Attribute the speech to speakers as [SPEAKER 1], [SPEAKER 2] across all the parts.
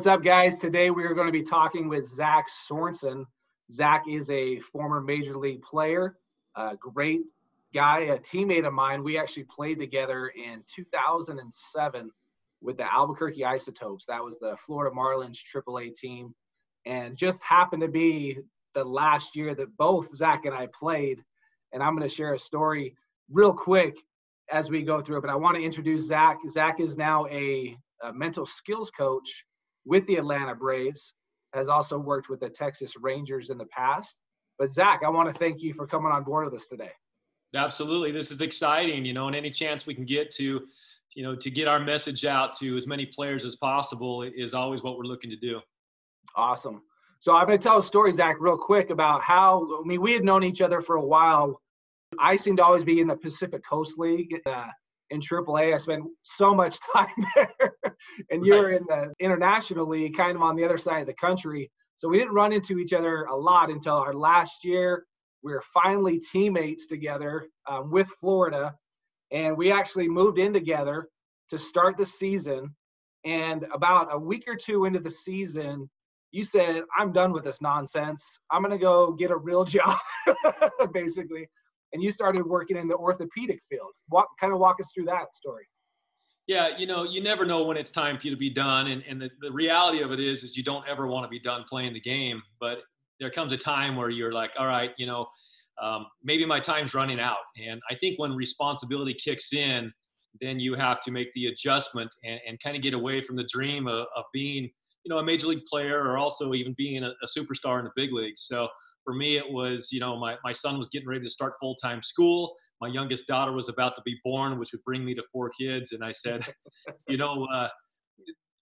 [SPEAKER 1] What's up, guys? Today we are going to be talking with Zach Sorensen. Zach is a former major league player, a great guy, a teammate of mine. We actually played together in 2007 with the Albuquerque Isotopes. That was the Florida Marlins AAA team, and just happened to be the last year that both Zach and I played. And I'm going to share a story real quick as we go through it. But I want to introduce Zach. Zach is now a, a mental skills coach with the Atlanta Braves, has also worked with the Texas Rangers in the past. But Zach, I want to thank you for coming on board with us today.
[SPEAKER 2] Absolutely, this is exciting. You know, and any chance we can get to, you know, to get our message out to as many players as possible is always what we're looking to do.
[SPEAKER 1] Awesome. So I'm going to tell a story, Zach, real quick about how. I mean, we had known each other for a while. I seem to always be in the Pacific Coast League. Uh, in AAA. I spent so much time there, and you're in the international league, kind of on the other side of the country. So we didn't run into each other a lot until our last year. We were finally teammates together um, with Florida, and we actually moved in together to start the season. And about a week or two into the season, you said, I'm done with this nonsense. I'm going to go get a real job, basically and you started working in the orthopedic field. Walk, kind of walk us through that story.
[SPEAKER 2] Yeah, you know, you never know when it's time for you to be done, and, and the, the reality of it is, is you don't ever want to be done playing the game, but there comes a time where you're like, all right, you know, um, maybe my time's running out, and I think when responsibility kicks in, then you have to make the adjustment and, and kind of get away from the dream of, of being, you know, a major league player or also even being a, a superstar in the big leagues. So for me, it was, you know, my, my son was getting ready to start full time school. My youngest daughter was about to be born, which would bring me to four kids. And I said, you know, uh,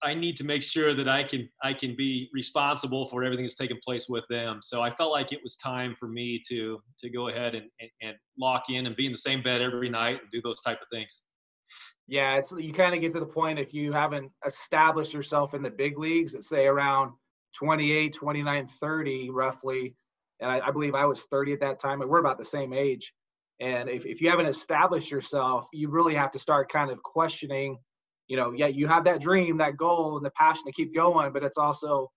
[SPEAKER 2] I need to make sure that I can I can be responsible for everything that's taking place with them. So I felt like it was time for me to to go ahead and, and, and lock in and be in the same bed every night and do those type of things.
[SPEAKER 1] Yeah, it's you kind of get to the point if you haven't established yourself in the big leagues at say around 28, 29, 30 roughly, and I, I, believe I was 30 at that time, and we're about the same age. And if, if you haven't established yourself, you really have to start kind of questioning, you know, yeah, you have that dream, that goal, and the passion to keep going, but it's also,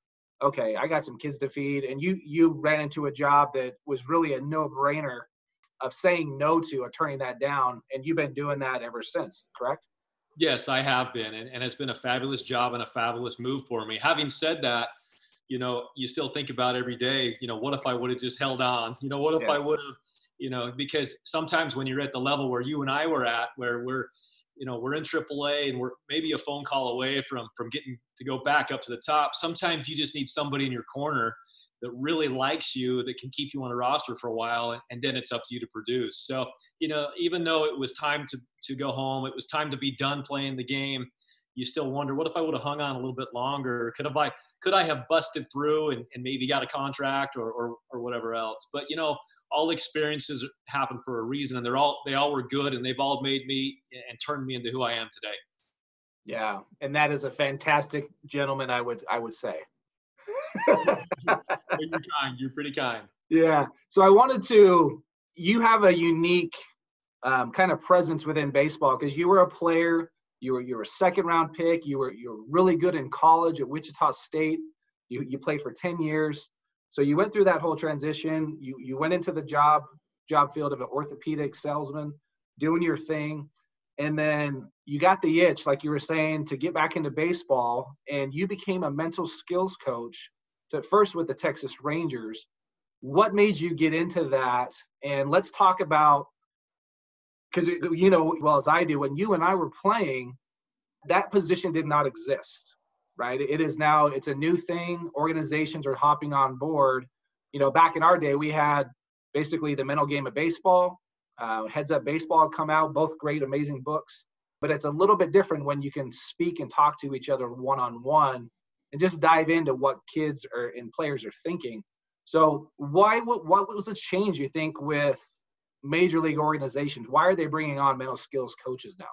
[SPEAKER 1] okay, I got some kids to feed, and you you ran into a job that was really a no-brainer of saying no to or turning that down, and you've been doing that ever since, correct?
[SPEAKER 2] Yes, I have been, and, and it's been a fabulous job and a fabulous move for me. Having said that, you know, you still think about every day, you know, what if I would have just held on? You know, what if yeah. I would have, you know, because sometimes when you're at the level where you and I were at, where we're, you know, we're in AAA and we're maybe a phone call away from from getting to go back up to the top. Sometimes you just need somebody in your corner that really likes you that can keep you on a roster for a while and, then it's up to you to produce so you know even though it was time to to go home it was time to be done playing the game you still wonder what if I would have hung on a little bit longer? Could have I could I have busted through and, and maybe got a contract or, or or whatever else? But you know, all experiences happen for a reason, and they're all they all were good, and they've all made me and turned me into who I am today.
[SPEAKER 1] Yeah, and that is a fantastic gentleman. I would I would say.
[SPEAKER 2] you're kind. You're pretty kind.
[SPEAKER 1] Yeah. So I wanted to. You have a unique um, kind of presence within baseball because you were a player you were you were a second round pick. You were you were really good in college at Wichita State. You you played for 10 years. So you went through that whole transition. You you went into the job job field of an orthopedic salesman, doing your thing, and then you got the itch, like you were saying, to get back into baseball, and you became a mental skills coach. To first with the Texas Rangers. What made you get into that? And let's talk about because you know well as I do, when you and I were playing, that position did not exist, right? It is now it's a new thing. Organizations are hopping on board. You know, back in our day, we had basically the mental game of baseball. Uh, Heads Up Baseball come out, both great, amazing books. But it's a little bit different when you can speak and talk to each other one on one and just dive into what kids are and players are thinking. So why what, what was the change you think with major league organizations? Why are they bringing on mental skills coaches now?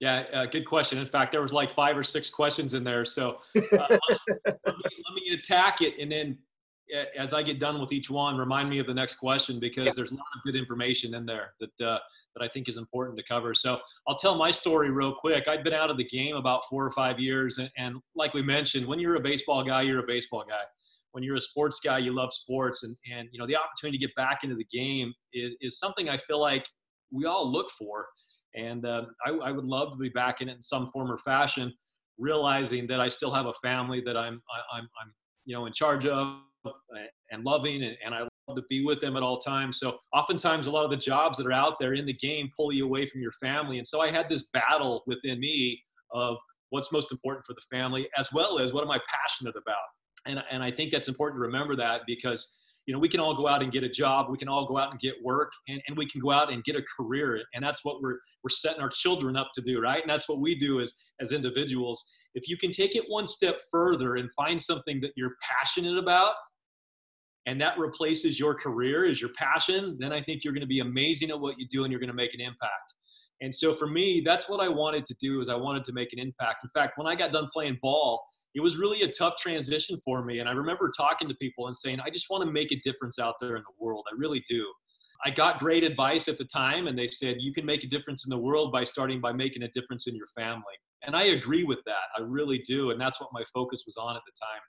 [SPEAKER 2] Yeah, uh, good question. In fact, there was like five or six questions in there. So uh, let, me, let, me, attack it, and then as I get done with each one, remind me of the next question because
[SPEAKER 1] yeah.
[SPEAKER 2] there's a lot of good information in there that uh, that I think is important to cover. So I'll tell my story real quick. I'd been out of the game about four or five years, and, and like we mentioned, when you're a baseball guy, you're a baseball guy. When you're a sports guy, you love sports, and and you know the opportunity to get back into the game is is something I feel like we all look for, and uh, I, I would love to be back in it in some form or fashion realizing that I still have a family that I'm I, I'm I'm you know in charge of and loving and, and I love to be with them at all times. So oftentimes a lot of the jobs that are out there in the game pull you away from your family. And so I had this battle within me of what's most important for the family as well as what am I passionate about. And, and I think that's important to remember that because you know we can all go out and get a job we can all go out and get work and, and we can go out and get a career and that's what we're we're setting our children up to do right and that's what we do as as individuals if you can take it one step further and find something that you're passionate about and that replaces your career as your passion, then I think you're going to be amazing at what you do and you're going to make an impact. And so for me, that's what I wanted to do is I wanted to make an impact. In fact, when I got done playing ball, it was really a tough transition for me. And I remember talking to people and saying, I just want to make a difference out there in the world. I really do. I got great advice at the time, and they said, you can make a difference in the world by starting by making a difference in your family. And I agree with that. I really do. And that's what my focus was on at the time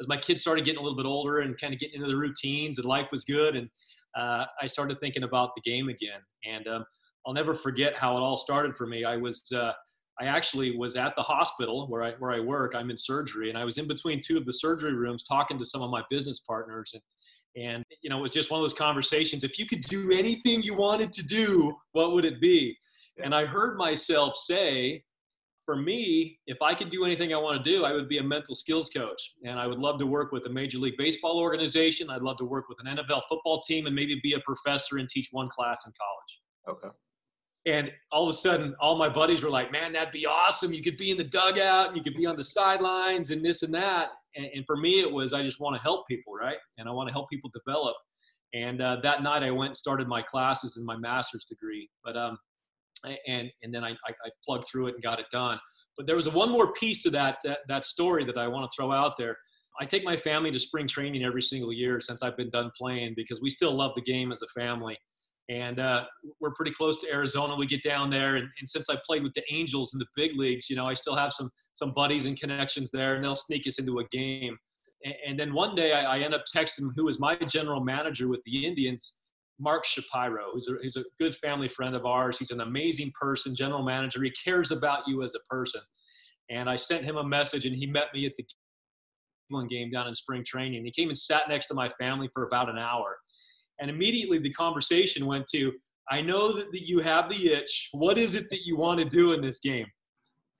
[SPEAKER 2] as my kids started getting a little bit older and kind of getting into the routines and life was good and uh, i started thinking about the game again and um, i'll never forget how it all started for me i was uh, i actually was at the hospital where i where i work i'm in surgery and i was in between two of the surgery rooms talking to some of my business partners and and you know it was just one of those conversations if you could do anything you wanted to do what would it be and i heard myself say for me, if I could do anything I want to do, I would be a mental skills coach. And I would love to work with a Major League Baseball organization. I'd love to work with an NFL football team and maybe be a professor and teach one class in college.
[SPEAKER 1] Okay.
[SPEAKER 2] And all of a sudden, all my buddies were like, man, that'd be awesome. You could be in the dugout and you could be on the sidelines and this and that. And, and for me, it was, I just want to help people, right? And I want to help people develop. And uh, that night, I went and started my classes and my master's degree. But um, and and then I, I, I plugged through it and got it done. But there was one more piece to that, that that story that I want to throw out there. I take my family to spring training every single year since I've been done playing because we still love the game as a family. And uh, we're pretty close to Arizona. We get down there, and, and, since I played with the Angels in the big leagues, you know, I still have some some buddies and connections there, and they'll sneak us into a game. And, and then one day, I, I end up texting who was my general manager with the Indians, Mark Shapiro, who's a, he's a good family friend of ours. He's an amazing person, general manager. He cares about you as a person. And I sent him a message, and he met me at the game down in spring training. He came and sat next to my family for about an hour. And immediately the conversation went to, I know that, you have the itch. What is it that you want to do in this game?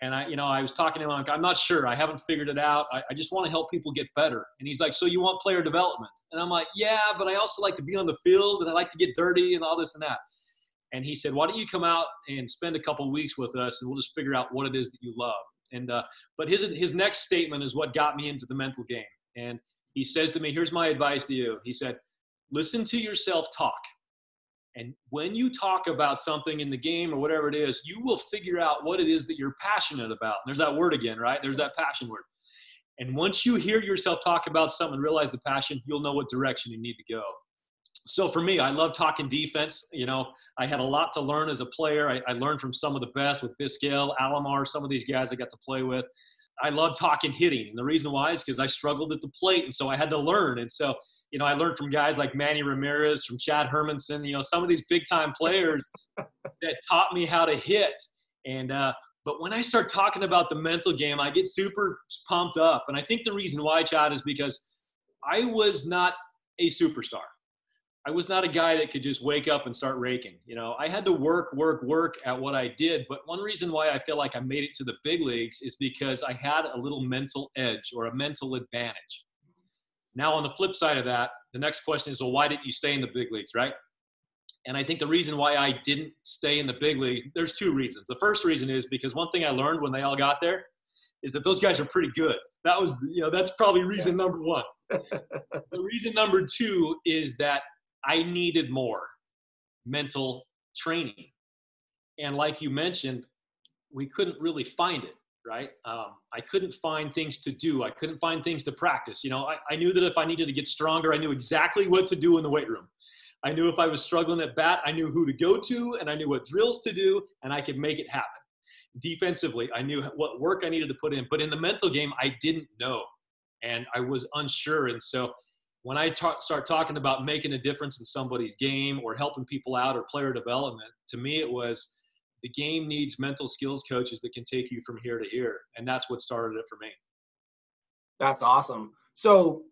[SPEAKER 2] And I, you know, I was talking to him, like, I'm not sure. I haven't figured it out. I, I just want to help people get better. And he's like, So you want player development? And I'm like, Yeah, but I also like to be on the field and I like to get dirty and all this and that. And he said, Why don't you come out and spend a couple weeks with us and we'll just figure out what it is that you love. And uh, but his his next statement is what got me into the mental game. And he says to me, Here's my advice to you. He said, Listen to yourself talk. And when you talk about something in the game or whatever it is, you will figure out what it is that you're passionate about. And there's that word again, right? There's that passion word. And once you hear yourself talk about something realize the passion, you'll know what direction you need to go. So for me, I love talking defense. You know, I had a lot to learn as a player. I, I learned from some of the best with Vizquel, Alomar, some of these guys I got to play with. I love talking hitting. And the reason why is because I struggled at the plate. And so I had to learn. And so you know, I learned from guys like Manny Ramirez, from Chad Hermanson, you know, some of these big time players that taught me how to hit. And, uh, but when I start talking about the mental game, I get super pumped up. And I think the reason why, Chad, is because I was not a superstar. I was not a guy that could just wake up and start raking. You know, I had to work, work, work at what I did. But one reason why I feel like I made it to the big leagues is because I had a little mental edge or a mental advantage. Now, on the flip side of that, the next question is, well, why didn't you stay in the big leagues, right? And I think the reason why I didn't stay in the big leagues, there's two reasons. The first reason is because one thing I learned when they all got there is that those guys are pretty good. That was, you know, that's probably reason number one. the reason number two is that I needed more mental training. And like you mentioned, we couldn't really find it right? Um, I couldn't find things to do. I couldn't find things to practice. You know, I, I knew that if I needed to get stronger, I knew exactly what to do in the weight room. I knew if I was struggling at bat, I knew who to go to and I knew what drills to do and I could make it happen. Defensively, I knew what work I needed to put in, but in the mental game, I didn't know and I was unsure. And so when I talk, start talking about making a difference in somebody's game or helping people out or player development, to me it was the game needs mental skills coaches that can take you from here to here, and that's what started it for me.
[SPEAKER 1] That's awesome. So,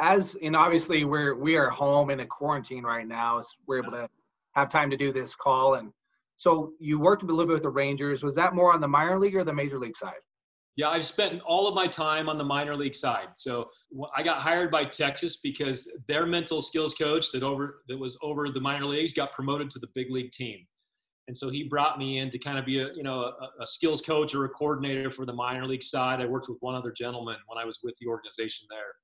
[SPEAKER 1] as and obviously we're we are home in a quarantine right now, so we're able to have time to do this call. And so, you worked a little bit with the Rangers. Was that more on the minor league or the major league side?
[SPEAKER 2] Yeah, I've spent all of my time on the minor league side. So I got hired by Texas because their mental skills coach that over that was over the minor leagues got promoted to the big league team. And so he brought me in to kind of be a, you know, a, a skills coach or a coordinator for the minor league side. I worked with one other gentleman when I was with the organization there.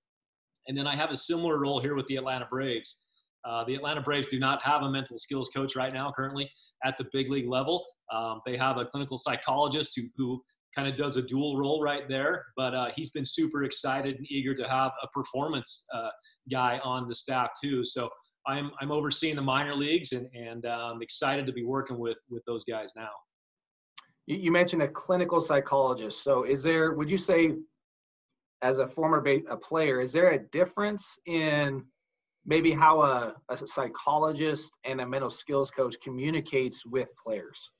[SPEAKER 2] And then I have a similar role here with the Atlanta Braves. Uh, the Atlanta Braves do not have a mental skills coach right now currently at the big league level. Um, they have a clinical psychologist who, who kind of does a dual role right there. But uh, he's been super excited and eager to have a performance uh, guy on the staff too. So I'm I'm overseeing the minor leagues and and I'm um, excited to be working with with those guys now.
[SPEAKER 1] You mentioned a clinical psychologist. So is there? Would you say, as a former a player, is there a difference in maybe how a, a psychologist and a mental skills coach communicates with players?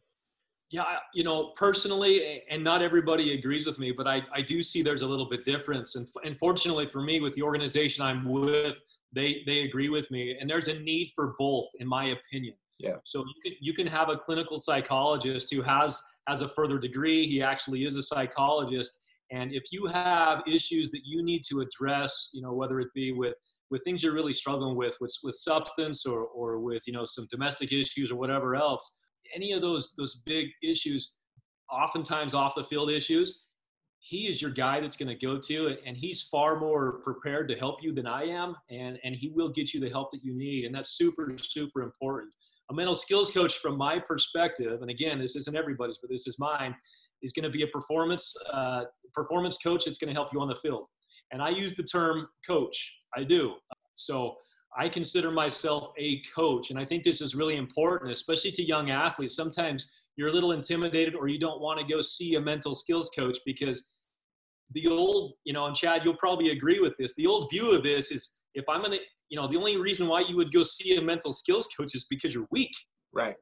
[SPEAKER 2] Yeah, you know, personally, and not everybody agrees with me, but I, I do see there's a little bit difference. And, and fortunately for me, with the organization I'm with, they they agree with me, and there's a need for both, in my opinion.
[SPEAKER 1] Yeah.
[SPEAKER 2] So you can you can have a clinical psychologist who has has a further degree. He actually is a psychologist, and if you have issues that you need to address, you know, whether it be with with things you're really struggling with, with with substance or or with you know some domestic issues or whatever else any of those those big issues, oftentimes off the field issues, he is your guy that's going to go to and he's far more prepared to help you than i am and and he will get you the help that you need and that's super super important. A mental skills coach from my perspective and again this isn't everybody's but this is mine is going to be a performance uh, performance coach that's going to help you on the field. And i use the term coach. I do. So I consider myself a coach. And I think this is really important, especially to young athletes. Sometimes you're a little intimidated or you don't want to go see a mental skills coach because the old, you know, and Chad, you'll probably agree with this. The old view of this is if I'm going to, you know, the only reason why you would go see a mental skills coach is because you're weak.
[SPEAKER 1] Right.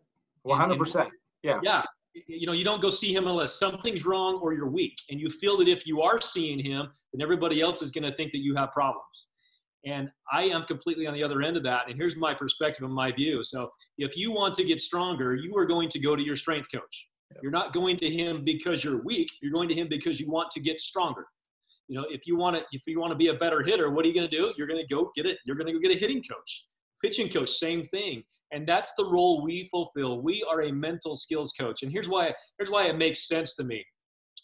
[SPEAKER 1] 100%. yeah.
[SPEAKER 2] Yeah. You know, you don't go see him unless something's wrong or you're weak. And you feel that if you are seeing him, then everybody else is going to think that you have problems. And I am completely on the other end of that. And here's my perspective and my view. So if you want to get stronger, you are going to go to your strength coach. You're not going to him because you're weak. You're going to him because you want to get stronger. You know, if you want to, if you want to be a better hitter, what are you going to do? You're going to go get it. You're going to go get a hitting coach, pitching coach, same thing. And that's the role we fulfill. We are a mental skills coach. And here's why. Here's why it makes sense to me.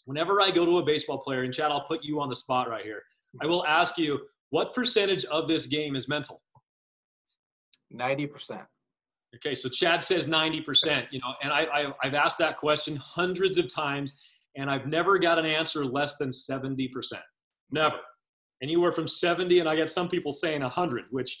[SPEAKER 2] Whenever I go to a baseball player, and Chad, I'll put you on the spot right here. I will ask you, what percentage of this game is mental?
[SPEAKER 1] 90%.
[SPEAKER 2] Okay, so Chad says 90%, you know, and I, I, I've asked that question hundreds of times, and I've never got an answer less than 70%. Never. Anywhere from 70, and I get some people saying 100, which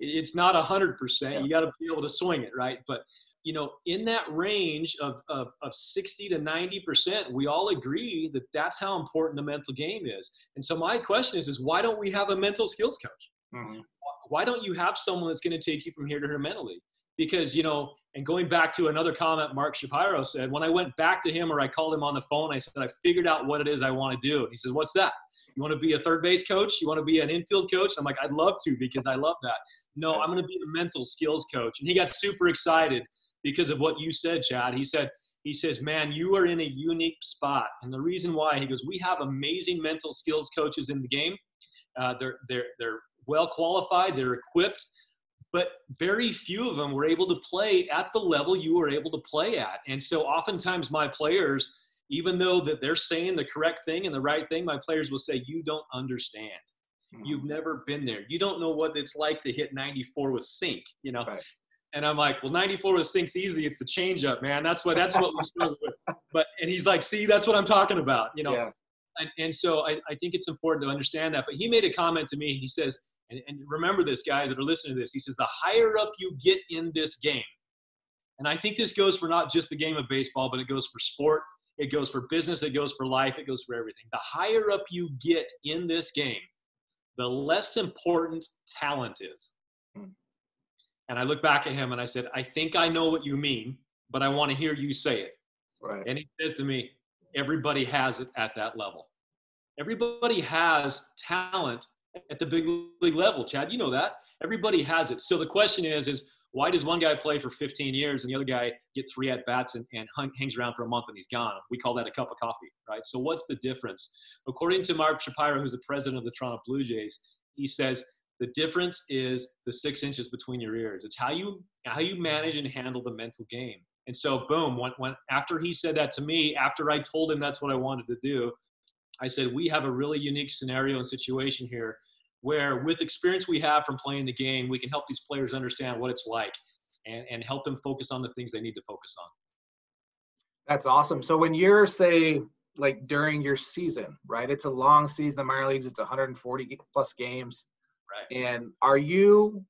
[SPEAKER 2] it's not 100%. Yeah. You got to be able to swing it, right? But you know, in that range of, of, of 60 to 90%, we all agree that that's how important the mental game is. And so my question is, is why don't we have a mental skills coach? Mm-hmm. Why don't you have someone that's going to take you from here to here mentally? Because, you know, and going back to another comment Mark Shapiro said, when I went back to him or I called him on the phone, I said, I figured out what it is I want to do. And he said, what's that? You want to be a third base coach? You want to be an infield coach? I'm like, I'd love to because I love that. No, I'm going to be a mental skills coach. And he got super excited because of what you said, Chad. He said, he says, man, you are in a unique spot. And the reason why, he goes, we have amazing mental skills coaches in the game. Uh, they're, they're, they're well qualified, they're equipped, but very few of them were able to play at the level you were able to play at. And so oftentimes my players, even though that they're saying the correct thing and the right thing, my players will say, you don't understand. Mm-hmm. You've never been there. You don't know what it's like to hit 94 with sink, you know? Right And I'm like, well, 94 with sinks easy. It's the changeup, man. That's what that's what we struggle with. But and he's like, see, that's what I'm talking about, you know. Yeah. And, and so I, I think it's important to understand that. But he made a comment to me. He says, and, and remember this, guys that are listening to this. He says, the higher up you get in this game, and I think this goes for not just the game of baseball, but it goes for sport, it goes for business, it goes for life, it goes for everything. The higher up you get in this game, the less important talent is. Hmm. And I look back at him and I said, I think I know what you mean, but I want to hear you say it.
[SPEAKER 1] Right.
[SPEAKER 2] And he says to me, everybody has it at that level. Everybody has talent at the big league level, Chad. You know that. Everybody has it. So the question is, is why does one guy play for 15 years and the other guy get three at bats and, and hung, hangs around for a month and he's gone? We call that a cup of coffee, right? So what's the difference? According to Mark Shapiro, who's the president of the Toronto Blue Jays, he says the difference is the six inches between your ears. It's how you how you manage and handle the mental game. And so, boom, when, when after he said that to me, after I told him that's what I wanted to do, I said we have a really unique scenario and situation here where with experience we have from playing the game, we can help these players understand what it's like and, and help them focus on the things they need to focus on.
[SPEAKER 1] That's awesome. So when you're say like during your season, right? It's a long season, the minor leagues, it's 140 plus games.
[SPEAKER 2] Right.
[SPEAKER 1] And are you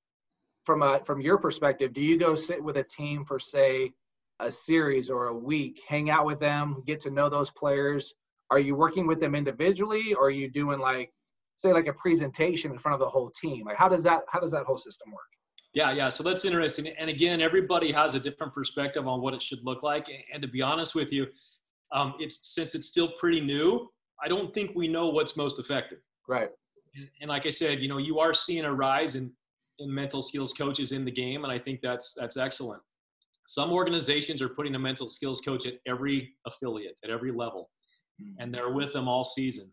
[SPEAKER 1] from a from your perspective, do you go sit with a team for say a series or a week, hang out with them, get to know those players? Are you working with them individually or are you doing like say like a presentation in front of the whole team? Like how does that how does that whole system work?
[SPEAKER 2] Yeah, yeah. So that's interesting. And again, everybody has a different perspective on what it should look like. And to be honest with you, um, it's since it's still pretty new, I don't think we know what's most effective.
[SPEAKER 1] Right.
[SPEAKER 2] And, and like I said, you know, you are seeing a rise in in mental skills coaches in the game, and I think that's that's excellent. Some organizations are putting a mental skills coach at every affiliate, at every level, mm-hmm. and they're with them all season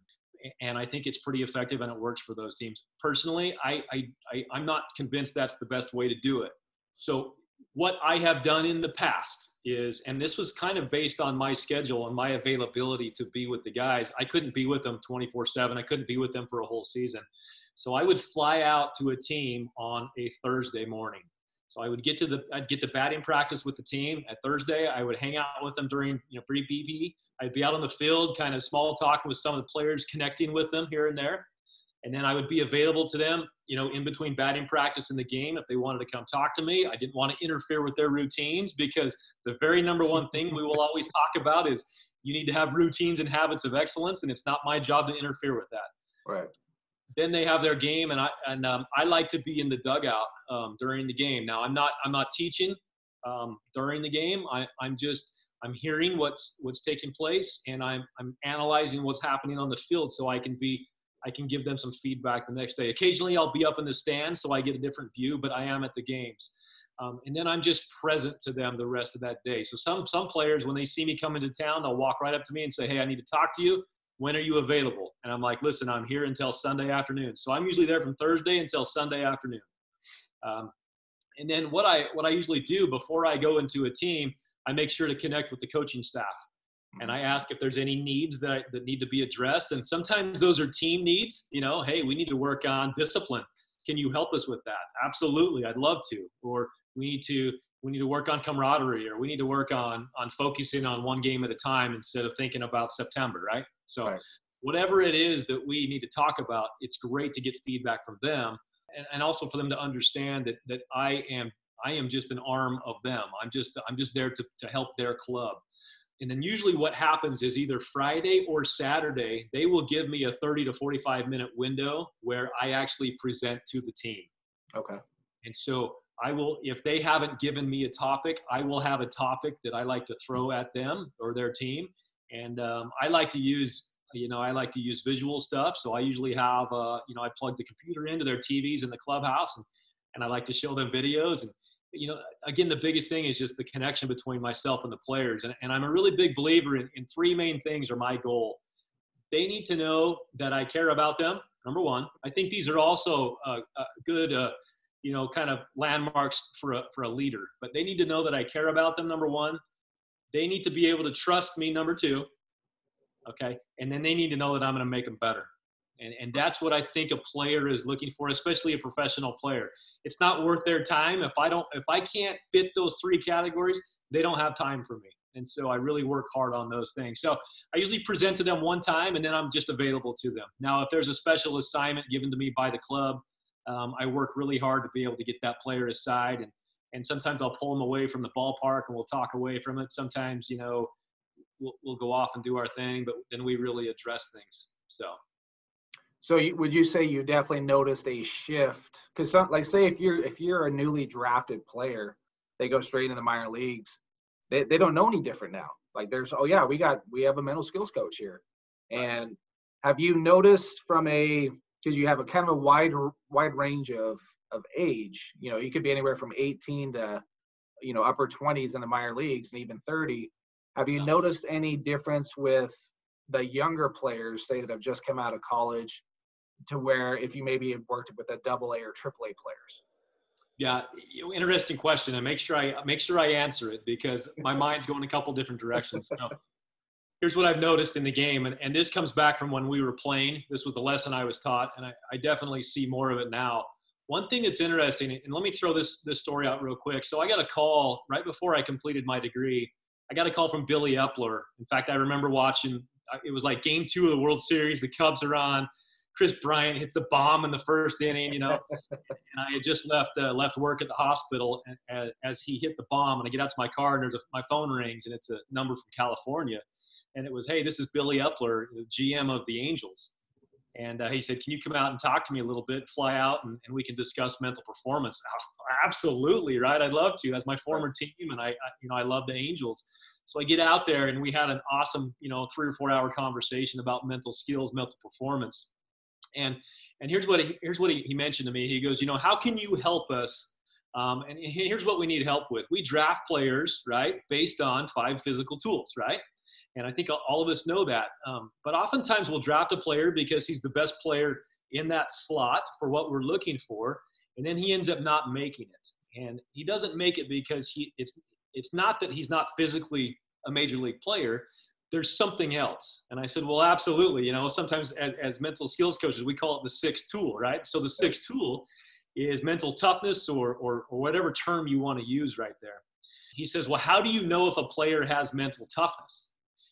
[SPEAKER 2] and I think it's pretty effective and it works for those teams. Personally, I, I, I I'm not convinced that's the best way to do it. So what I have done in the past is, and this was kind of based on my schedule and my availability to be with the guys. I couldn't be with them 24 7. I couldn't be with them for a whole season. So I would fly out to a team on a Thursday morning. So I would get to the, I'd get the batting practice with the team at Thursday. I would hang out with them during, you know, pre-BP. I'd be out on the field, kind of small talking with some of the players, connecting with them here and there. And then I would be available to them, you know, in between batting practice and the game if they wanted to come talk to me. I didn't want to interfere with their routines because the very number one thing we will always talk about is you need to have routines and habits of excellence, and it's not my job to interfere with that.
[SPEAKER 1] Right
[SPEAKER 2] then they have their game, and I and um, I like to be in the dugout um, during the game. Now I'm not I'm not teaching um, during the game. I, I'm just I'm hearing what's what's taking place, and I'm I'm analyzing what's happening on the field, so I can be I can give them some feedback the next day. Occasionally, I'll be up in the stands, so I get a different view, but I am at the games. Um, and then I'm just present to them the rest of that day. So some some players, when they see me come into town, they'll walk right up to me and say, "Hey, I need to talk to you." when are you available? And I'm like, listen, I'm here until Sunday afternoon. So I'm usually there from Thursday until Sunday afternoon. Um, and then what I what I usually do before I go into a team, I make sure to connect with the coaching staff, and I mm-hmm. ask if there's any needs that that need to be addressed. And sometimes those are team needs. You know, hey, we need to work on discipline. Can you help us with that? Absolutely, I'd love to. Or we need to we need to work on camaraderie or we need to work on on focusing on one game at a time instead of thinking about september right so right. whatever it is that we need to talk about it's great to get feedback from them and, and also for them to understand that that i am i am just an arm of them i'm just i'm just there to, to help their club and then usually what happens is either friday or saturday they will give me a 30 to 45 minute window where i actually present to the team
[SPEAKER 1] okay
[SPEAKER 2] and so I will, if they haven't given me a topic, I will have a topic that I like to throw at them or their team. And um, I like to use, you know, I like to use visual stuff. So I usually have, uh, you know, I plug the computer into their TVs in the clubhouse and, and I like to show them videos. And, you know, again, the biggest thing is just the connection between myself and the players. And, and I'm a really big believer in, in three main things are my goal. They need to know that I care about them. Number one, I think these are also uh, uh, good, uh, you know, kind of landmarks for a, for a leader. But they need to know that I care about them, number one. They need to be able to trust me, number two. Okay. And then they need to know that I'm going to make them better. And, and that's what I think a player is looking for, especially a professional player. It's not worth their time. If I don't, if I can't fit those three categories, they don't have time for me. And so I really work hard on those things. So I usually present to them one time and then I'm just available to them. Now, if there's a special assignment given to me by the club, um, I work really hard to be able to get that player aside. And, and sometimes I'll pull them away from the ballpark and we'll talk away from it. Sometimes, you know, we'll, we'll go off and do our thing, but then we really address things. So.
[SPEAKER 1] So would you say you definitely noticed a shift? Because like say if you're if you're a newly drafted player, they go straight into the minor leagues they, they don't know any different now. Like there's, oh yeah, we got, we have a mental skills coach here. And have you noticed from a, because you have a kind of a wide, wide range of, of age, you know, you could be anywhere from 18 to, you know, upper 20s in the minor leagues and even 30. Have you noticed any difference with the younger players, say that have just come out of college, to where if you maybe have worked with a double A or triple A players?
[SPEAKER 2] Yeah, interesting question, and make sure I make sure I answer it because my mind's going a couple different directions. So, here's what I've noticed in the game, and, and this comes back from when we were playing. This was the lesson I was taught, and I, I definitely see more of it now. One thing that's interesting, and let me throw this this story out real quick. So I got a call right before I completed my degree. I got a call from Billy Eppler. In fact, I remember watching. It was like Game Two of the World Series. The Cubs are on Kris Bryant hits a bomb in the first inning, you know. and I had just left uh, left work at the hospital and, as he hit the bomb, and I get out to my car and there's a, my phone rings and it's a number from California, and it was, hey, this is Billy Eppler, the GM of the Angels. And uh, he said, "Can you come out and talk to me a little bit? Fly out, and, and we can discuss mental performance." Oh, absolutely, right? I'd love to. As my former team, and I, I, you know, I love the Angels. So I get out there, and we had an awesome, you know, three or four hour conversation about mental skills, mental performance. And and here's what he, here's what he, he mentioned to me. He goes, you know, how can you help us? Um, and here's what we need help with. We draft players, right, based on five physical tools, right? And I think all of us know that. Um, but oftentimes we'll draft a player because he's the best player in that slot for what we're looking for, and then he ends up not making it. And he doesn't make it because he it's it's not that he's not physically a major league player there's something else. And I said, well, absolutely. You know, sometimes as, as, mental skills coaches, we call it the sixth tool, right? So the sixth tool is mental toughness or, or, or whatever term you want to use right there. He says, well, how do you know if a player has mental toughness?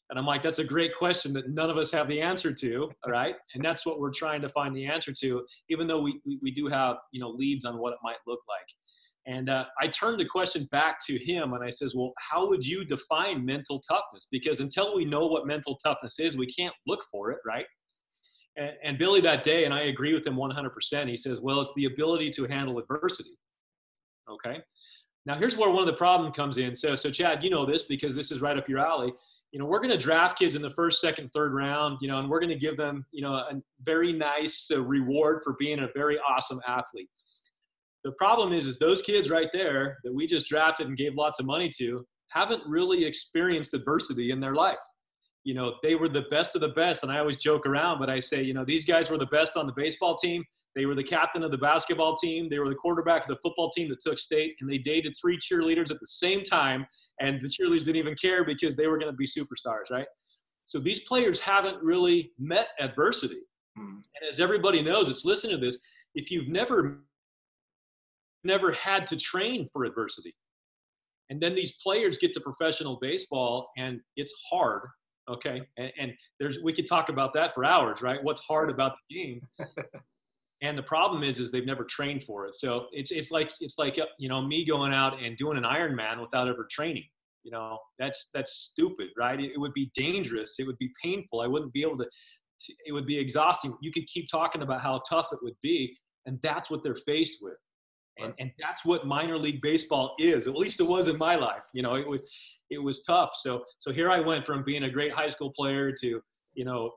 [SPEAKER 2] And I'm like, that's a great question that none of us have the answer to, all right? And that's what we're trying to find the answer to, even though we, we, we do have, you know, leads on what it might look like. And uh, I turned the question back to him and I says, well, how would you define mental toughness? Because until we know what mental toughness is, we can't look for it, right? And, and Billy that day, and I agree with him 100%, he says, well, it's the ability to handle adversity. Okay. Now here's where one of the problem comes in. So, so Chad, you know this because this is right up your alley. You know, we're going to draft kids in the first, second, third round, you know, and we're going to give them, you know, a very nice uh, reward for being a very awesome athlete. The problem is, is those kids right there that we just drafted and gave lots of money to haven't really experienced adversity in their life. You know, they were the best of the best. And I always joke around, but I say, you know, these guys were the best on the baseball team. They were the captain of the basketball team. They were the quarterback of the football team that took state. And they dated three cheerleaders at the same time. And the cheerleaders didn't even care because they were going to be superstars, right? So these players haven't really met adversity. Mm. And as everybody knows, it's listen to this. If you've never never had to train for adversity. And then these players get to professional baseball and it's hard. Okay. And, and there's, we could talk about that for hours, right? What's hard about the game. and the problem is, is they've never trained for it. So it's, it's like, it's like, uh, you know, me going out and doing an Ironman without ever training. You know, that's, that's stupid, right? It, it would be dangerous. It would be painful. I wouldn't be able to, to, it would be exhausting. You could keep talking about how tough it would be. And that's what they're faced with and and that's what minor league baseball is at least it was in my life you know it was it was tough. So so here i went from being a great high school player to you know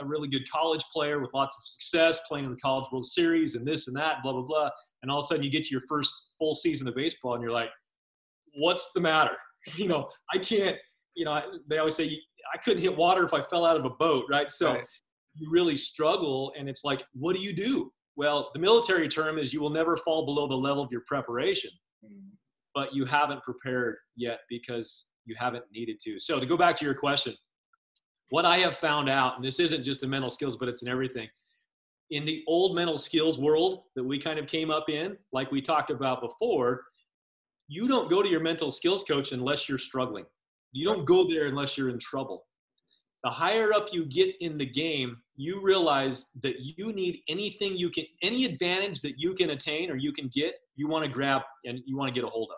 [SPEAKER 2] a, really good college player with lots of success playing in the college world series and this and that blah blah blah. And all of a sudden you get to your first full season of baseball and you're like what's the matter? You know i can't you know they always say i couldn't hit water if i fell out of a boat right? So right. you really struggle and it's like what do you do well, the military term is you will never fall below the level of your preparation, but you haven't prepared yet because you haven't needed to. So to go back to your question, what I have found out, and this isn't just in mental skills, but it's in everything. In the old mental skills world that we kind of came up in, like we talked about before, you don't go to your mental skills coach unless you're struggling. You don't go there unless you're in trouble. The higher up you get in the game, you realize that you need anything you can, any advantage that you can attain or you can get, you want to grab and you want to get a hold of.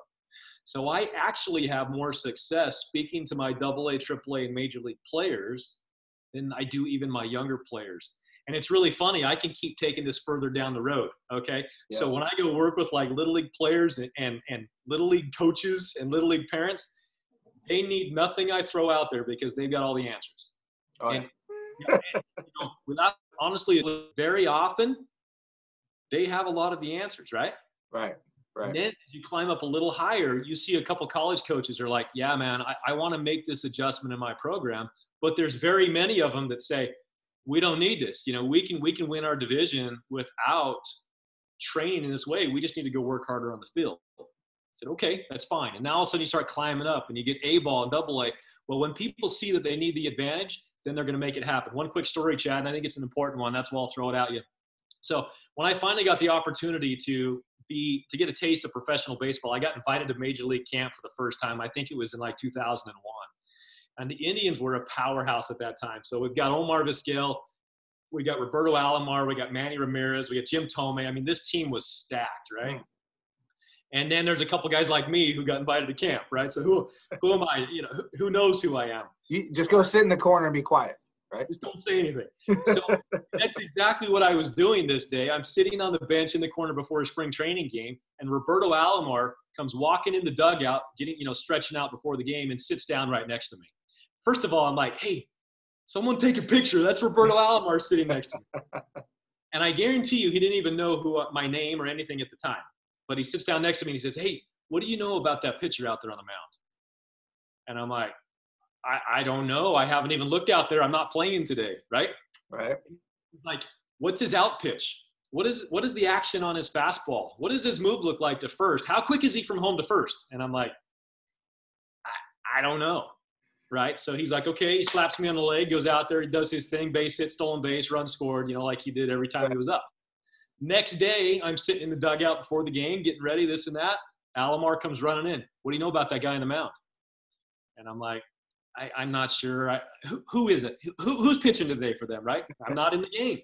[SPEAKER 2] So I actually have more success speaking to my double A, triple A, and major league players than I do even my younger players. And it's really funny. I can keep taking this further down the road. Okay. Yeah. So when I go work with like little league players and, and, and little league coaches and little league parents, they need nothing I throw out there because they've got all the answers. Oh, and, and, you know, without honestly, very often they have a lot of the answers, right?
[SPEAKER 1] Right. Right.
[SPEAKER 2] And then as you climb up a little higher, you see a couple college coaches are like, yeah, man, I, I want to make this adjustment in my program. But there's very many of them that say, we don't need this. You know, we can we can win our division without training in this way. We just need to go work harder on the field. Said, okay, that's fine. And now all of a sudden you start climbing up and you get A ball and double A. Well, when people see that they need the advantage, then they're going to make it happen. One quick story, Chad, and I think it's an important one. That's why I'll throw it at you. So when I finally got the opportunity to be to get a taste of professional baseball, I got invited to major league camp for the first time. I think it was in like 2001. And the Indians were a powerhouse at that time. So we've got Omar Vizquel, we got Roberto Alomar, we got Manny Ramirez, we got Jim Thome. I mean, this team was stacked, right? Hmm. And then there's a couple guys like me who got invited to camp, right? So who who am I? You know, who, who knows who I am?
[SPEAKER 1] You just go sit in the corner and be quiet right?
[SPEAKER 2] Just don't say anything. So that's exactly what I was doing this day. I'm sitting on the bench in the corner before a spring training game, and Roberto Alomar comes walking in the dugout, getting, you know, stretching out before the game, and sits down right next to me. First of all, I'm like, hey, someone take a picture. That's Roberto Alomar sitting next to me. And I guarantee you, he didn't even know who uh, my name or anything at the time. But he sits down next to me and he says, hey, what do you know about that pitcher out there on the mound? And I'm like, I, I don't know. I haven't even looked out there. I'm not playing today, right?
[SPEAKER 1] Right.
[SPEAKER 2] Like, what's his out pitch? What is what is the action on his fastball? What does his move look like to first? How quick is he from home to first? And I'm like, I, I don't know. Right. So he's like, okay, he slaps me on the leg, goes out there, he does his thing, base hit, stolen base, run scored, you know, like he did every time he was up. Next day, I'm sitting in the dugout before the game, getting ready, this and that. Alomar comes running in. What do you know about that guy in the mound? And I'm like, I, am not sure. I, who, who is it? Who, who's pitching today for them, right? I'm not in the game.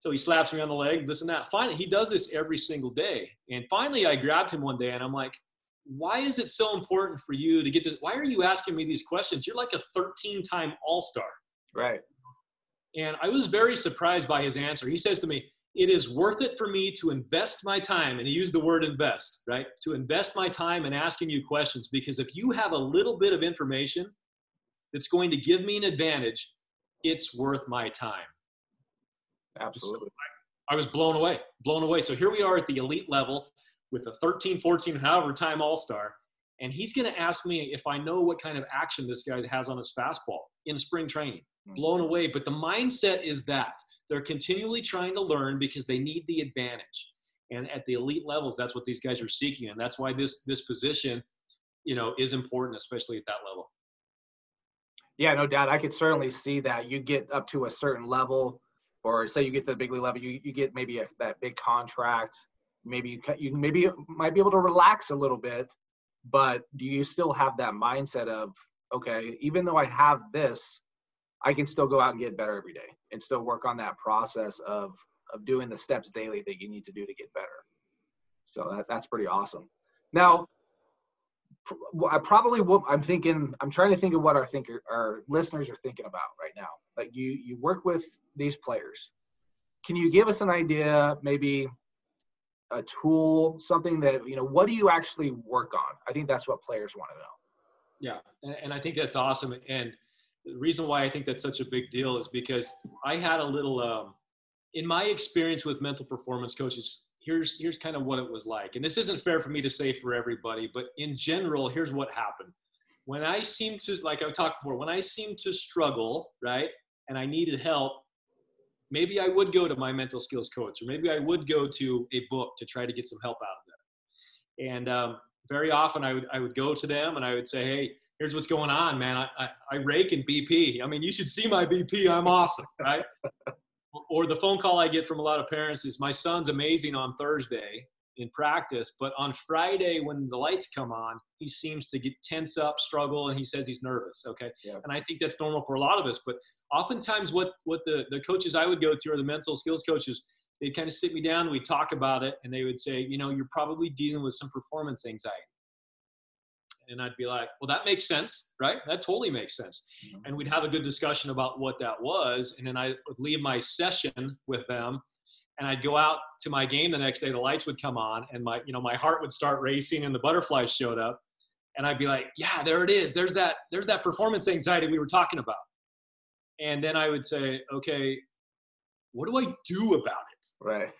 [SPEAKER 2] So he slaps me on the leg, this and that. Finally, he does this every single day. And finally, I grabbed him one day and I'm like, why is it so important for you to get this? Why are you asking me these questions? You're like a 13 time All Star.
[SPEAKER 1] Right.
[SPEAKER 2] And I was very surprised by his answer. He says to me, it is worth it for me to invest my time, and he used the word invest, right? To invest my time in asking you questions because if you have a little bit of information that's going to give me an advantage, it's worth my time.
[SPEAKER 1] Absolutely. So
[SPEAKER 2] I, I was blown away, blown away. So here we are at the elite level with a 13, 14, however time all star. And he's going to ask me if I know what kind of action this guy has on his fastball in spring training. Mm-hmm. Blown away. But the mindset is that they're continually trying to learn because they need the advantage. And at the elite levels, that's what these guys are seeking. And that's why this this position, you know, is important, especially at that level.
[SPEAKER 1] Yeah, no doubt. I could certainly see that. You get up to a certain level, or say you get to the big league level, you, you get maybe a, that big contract. Maybe you, you maybe might be able to relax a little bit, but do you still have that mindset of okay, even though I have this, I can still go out and get better every day and still work on that process of of doing the steps daily that you need to do to get better. So that, that's pretty awesome. Now, I probably. I'm thinking. I'm trying to think of what our thinker, our listeners are thinking about right now. Like you, you work with these players. Can you give us an idea, maybe a tool, something that you know? What do you actually work on? I think that's what players want to know.
[SPEAKER 2] Yeah, and I think that's awesome. And the reason why I think that's such a big deal is because I had a little, um, in my experience with mental performance coaches, here's here's kind of what it was like. And this isn't fair for me to say for everybody but in general here's what happened. When i seemed to like i talked before when i seemed to struggle right and i needed help maybe i would go to my mental skills coach or maybe i would go to a book to try to get some help out of that and um, very often I would, I would go to them and I would say, hey, here's what's going on, man. I, I, I rake in BP. I mean, you should see my BP. I'm awesome, right? or the phone call I get from a lot of parents is my son's amazing on Thursday in practice, but on Friday when the lights come on, he seems to get tense up, struggle, and he says he's nervous. Okay, yeah. and I think that's normal for a lot of us. But oftentimes, what what the the coaches I would go to, or the mental skills coaches, they'd kind of sit me down, we talk about it, and they would say, you know, you're probably dealing with some performance anxiety. And I'd be like, well, that makes sense, right? That totally makes sense. Mm-hmm. And we'd have a good discussion about what that was. And then I would leave my session with them and I'd go out to my game the next day. The lights would come on and my, you know, my heart would start racing and the butterflies showed up. And I'd be like, yeah, there it is. There's that, there's that performance anxiety we were talking about. And then I would say, okay, what do I do about it?
[SPEAKER 1] Right.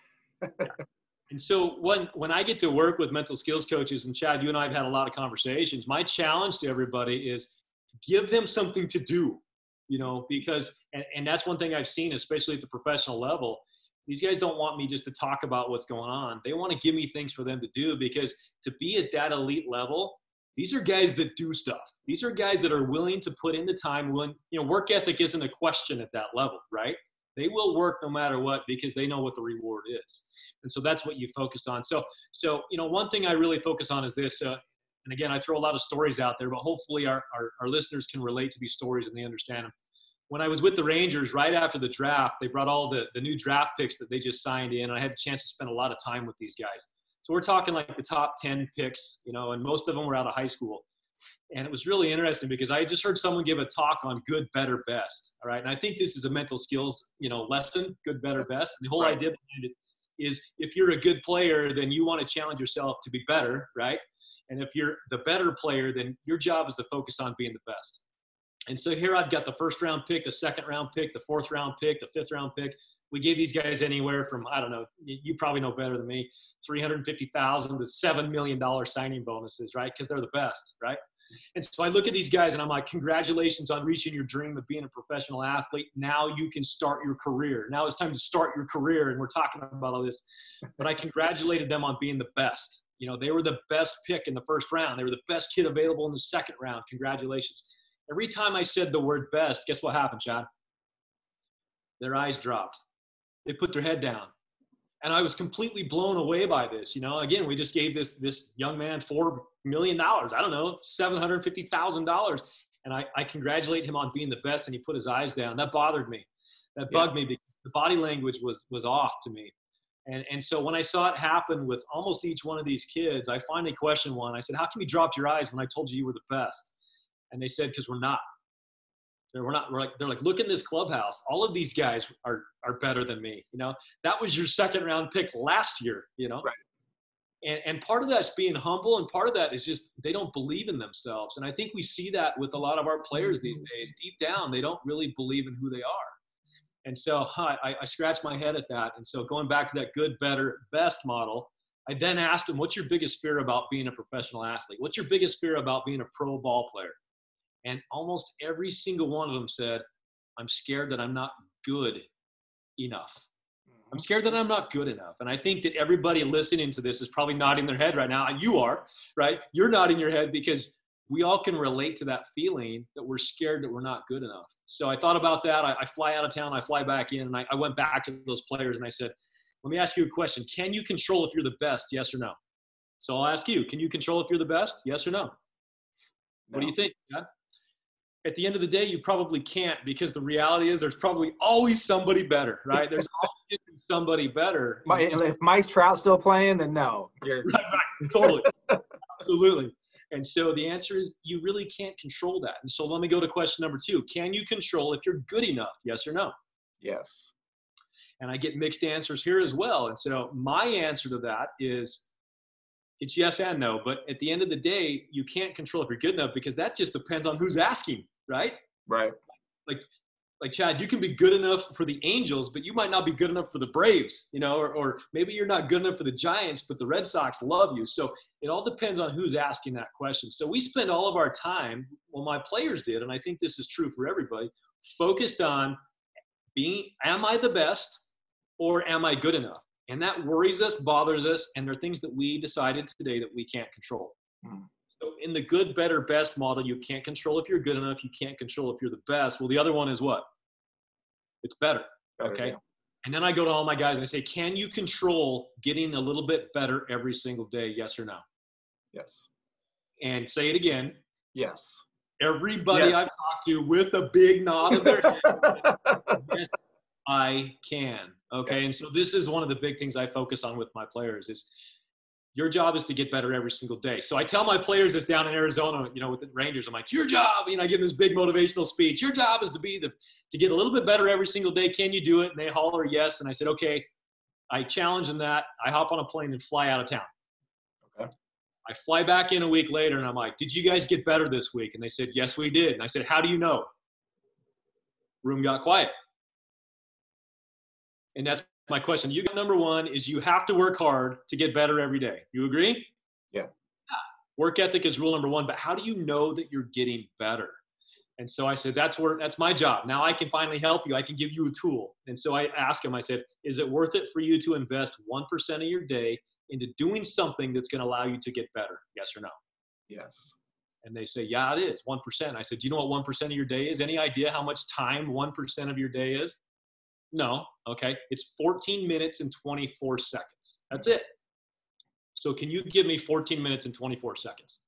[SPEAKER 2] And so when when I get to work with mental skills coaches, and Chad, you and I have had a lot of conversations. My challenge to everybody is give them something to do, you know, because and, and that's one thing I've seen, especially at the professional level. These guys don't want me just to talk about what's going on. They want to give me things for them to do because to be at that elite level, these are guys that do stuff. These are guys that are willing to put in the time. When you know, work ethic isn't a question at that level, right? They will work no matter what because they know what the reward is. And so that's what you focus on. So, so you know, one thing I really focus on is this. Uh, and again, I throw a lot of stories out there, but hopefully our, our, our listeners can relate to these stories and they understand them. When I was with the Rangers right after the draft, they brought all the, the new draft picks that they just signed in. And I had a chance to spend a lot of time with these guys. So we're talking like the top 10 picks, you know, and most of them were out of high school and it was really interesting because I just heard someone give a talk on good, better, best. All right, and I think this is a mental skills, you know, lesson: good, better, best. And the whole right. idea behind it is if you're a good player, then you want to challenge yourself to be better, right? And if you're the better player, then your job is to focus on being the best. And so here I've got the first round pick, the second round pick, the fourth round pick, the fifth round pick. We gave these guys anywhere from I don't know, you probably know better than me, three hundred fifty thousand to seven million dollar signing bonuses, right? Because they're the best, right? And so I look at these guys and I'm like, congratulations on reaching your dream of being a professional athlete. Now you can start your career. Now it's time to start your career. And we're talking about all this. But I congratulated them on being the best. You know, they were the best pick in the first round. They were the best kid available in the second round. Congratulations. Every time I said the word best, guess what happened, John? Their eyes dropped. They put their head down and I was completely blown away by this. You know, again, we just gave this this young man four million dollars. I don't know, seven hundred fifty thousand dollars, and I, I congratulate him on being the best. And he put his eyes down. That bothered me. That bugged yeah. me because the body language was was off to me. And and so when I saw it happen with almost each one of these kids, I finally questioned one. I said, "How come you dropped your eyes when I told you you were the best?" And they said, "Because we're not." We're not we're like they're like look in this clubhouse. All of these guys are are better than me you know? That was your second round pick last year you know?
[SPEAKER 1] Right.
[SPEAKER 2] and and part of that's being humble and part of that is just they don't believe in themselves. And i think we see that with a lot of our players these mm-hmm. days. Deep down they don't really believe in who they are. And so huh, I, I scratch my head at that. And so going back to that good better best model i then asked them what's your biggest fear about being a professional athlete? What's your biggest fear about being a pro ball player and almost every single one of them said, I'm scared that I'm not good enough. I'm mm-hmm. scared that I'm not good enough. And I think that everybody listening to this is probably nodding their head right now. You are, right? You're nodding your head because we all can relate to that feeling that we're scared that we're not good enough. So I thought about that. I, I fly out of town, I fly back in, and I, I went back to those players and I said, let me ask you a question. Can you control if you're the best? Yes or no? So I'll ask you, can you control if you're the best? Yes or no? no. What do you think? Yeah? At the end of the day, you probably can't because the reality is there's probably always somebody better, right? There's always somebody better.
[SPEAKER 1] If Mike Trout's still playing, then no.
[SPEAKER 2] right, right, totally, absolutely. And so the answer is you really can't control that. And so let me go to question number two: Can you control if you're good enough? Yes or no?
[SPEAKER 1] Yes.
[SPEAKER 2] And I get mixed answers here as well. And so my answer to that is it's yes and no. But at the end of the day, you can't control if you're good enough because that just depends on who's asking right?
[SPEAKER 1] Right.
[SPEAKER 2] Like, like Chad, you can be good enough for the Angels, but you might not be good enough for the Braves, you know, or, or maybe you're not good enough for the Giants, but the Red Sox love you. So it all depends on who's asking that question. So we spend all of our time, well, my players did, and I think this is true for everybody, focused on being, am I the best or am I good enough? And that worries us, bothers us, and there are things that we decided today that we can't control. Mm. In the good, better, best model, you can't control if you're good enough. You can't control if you're the best. Well, the other one is what? It's better. better okay. Yeah. And then I go to all my guys and I say, can you control getting a little bit better every single day? Yes or no?
[SPEAKER 1] Yes.
[SPEAKER 2] And say it again.
[SPEAKER 1] Yes.
[SPEAKER 2] Everybody yeah. I've talked to with a big nod of their head. yes, I can. Okay. Yeah. And so this is one of the big things I focus on with my players is your job is to get better every single day. So I tell my players that's down in Arizona, you know, with the Rangers, I'm like, your job, you know, I give them this big motivational speech. Your job is to be the to get a little bit better every single day. Can you do it? And they holler yes. And I said, okay. I challenge them that. I hop on a plane and fly out of town. Okay. I fly back in a week later and I'm like, did you guys get better this week? And they said, yes, we did. And I said, how do you know? Room got quiet. And that's my question. You got number one is you have to work hard to get better every day. You agree?
[SPEAKER 1] Yeah. yeah.
[SPEAKER 2] Work ethic is rule number one, but how do you know that you're getting better? And so I said, that's where that's my job. Now I can finally help you. I can give you a tool. And so I asked him, I said, is it worth it for you to invest 1% of your day into doing something that's going to allow you to get better? Yes or no?
[SPEAKER 1] Yes.
[SPEAKER 2] And they say, yeah, it is 1%. I said, do you know what 1% of your day is? Any idea how much time 1% of your day is? No. Okay. It's 14 minutes and 24 seconds. That's it. So can you give me 14 minutes and 24 seconds?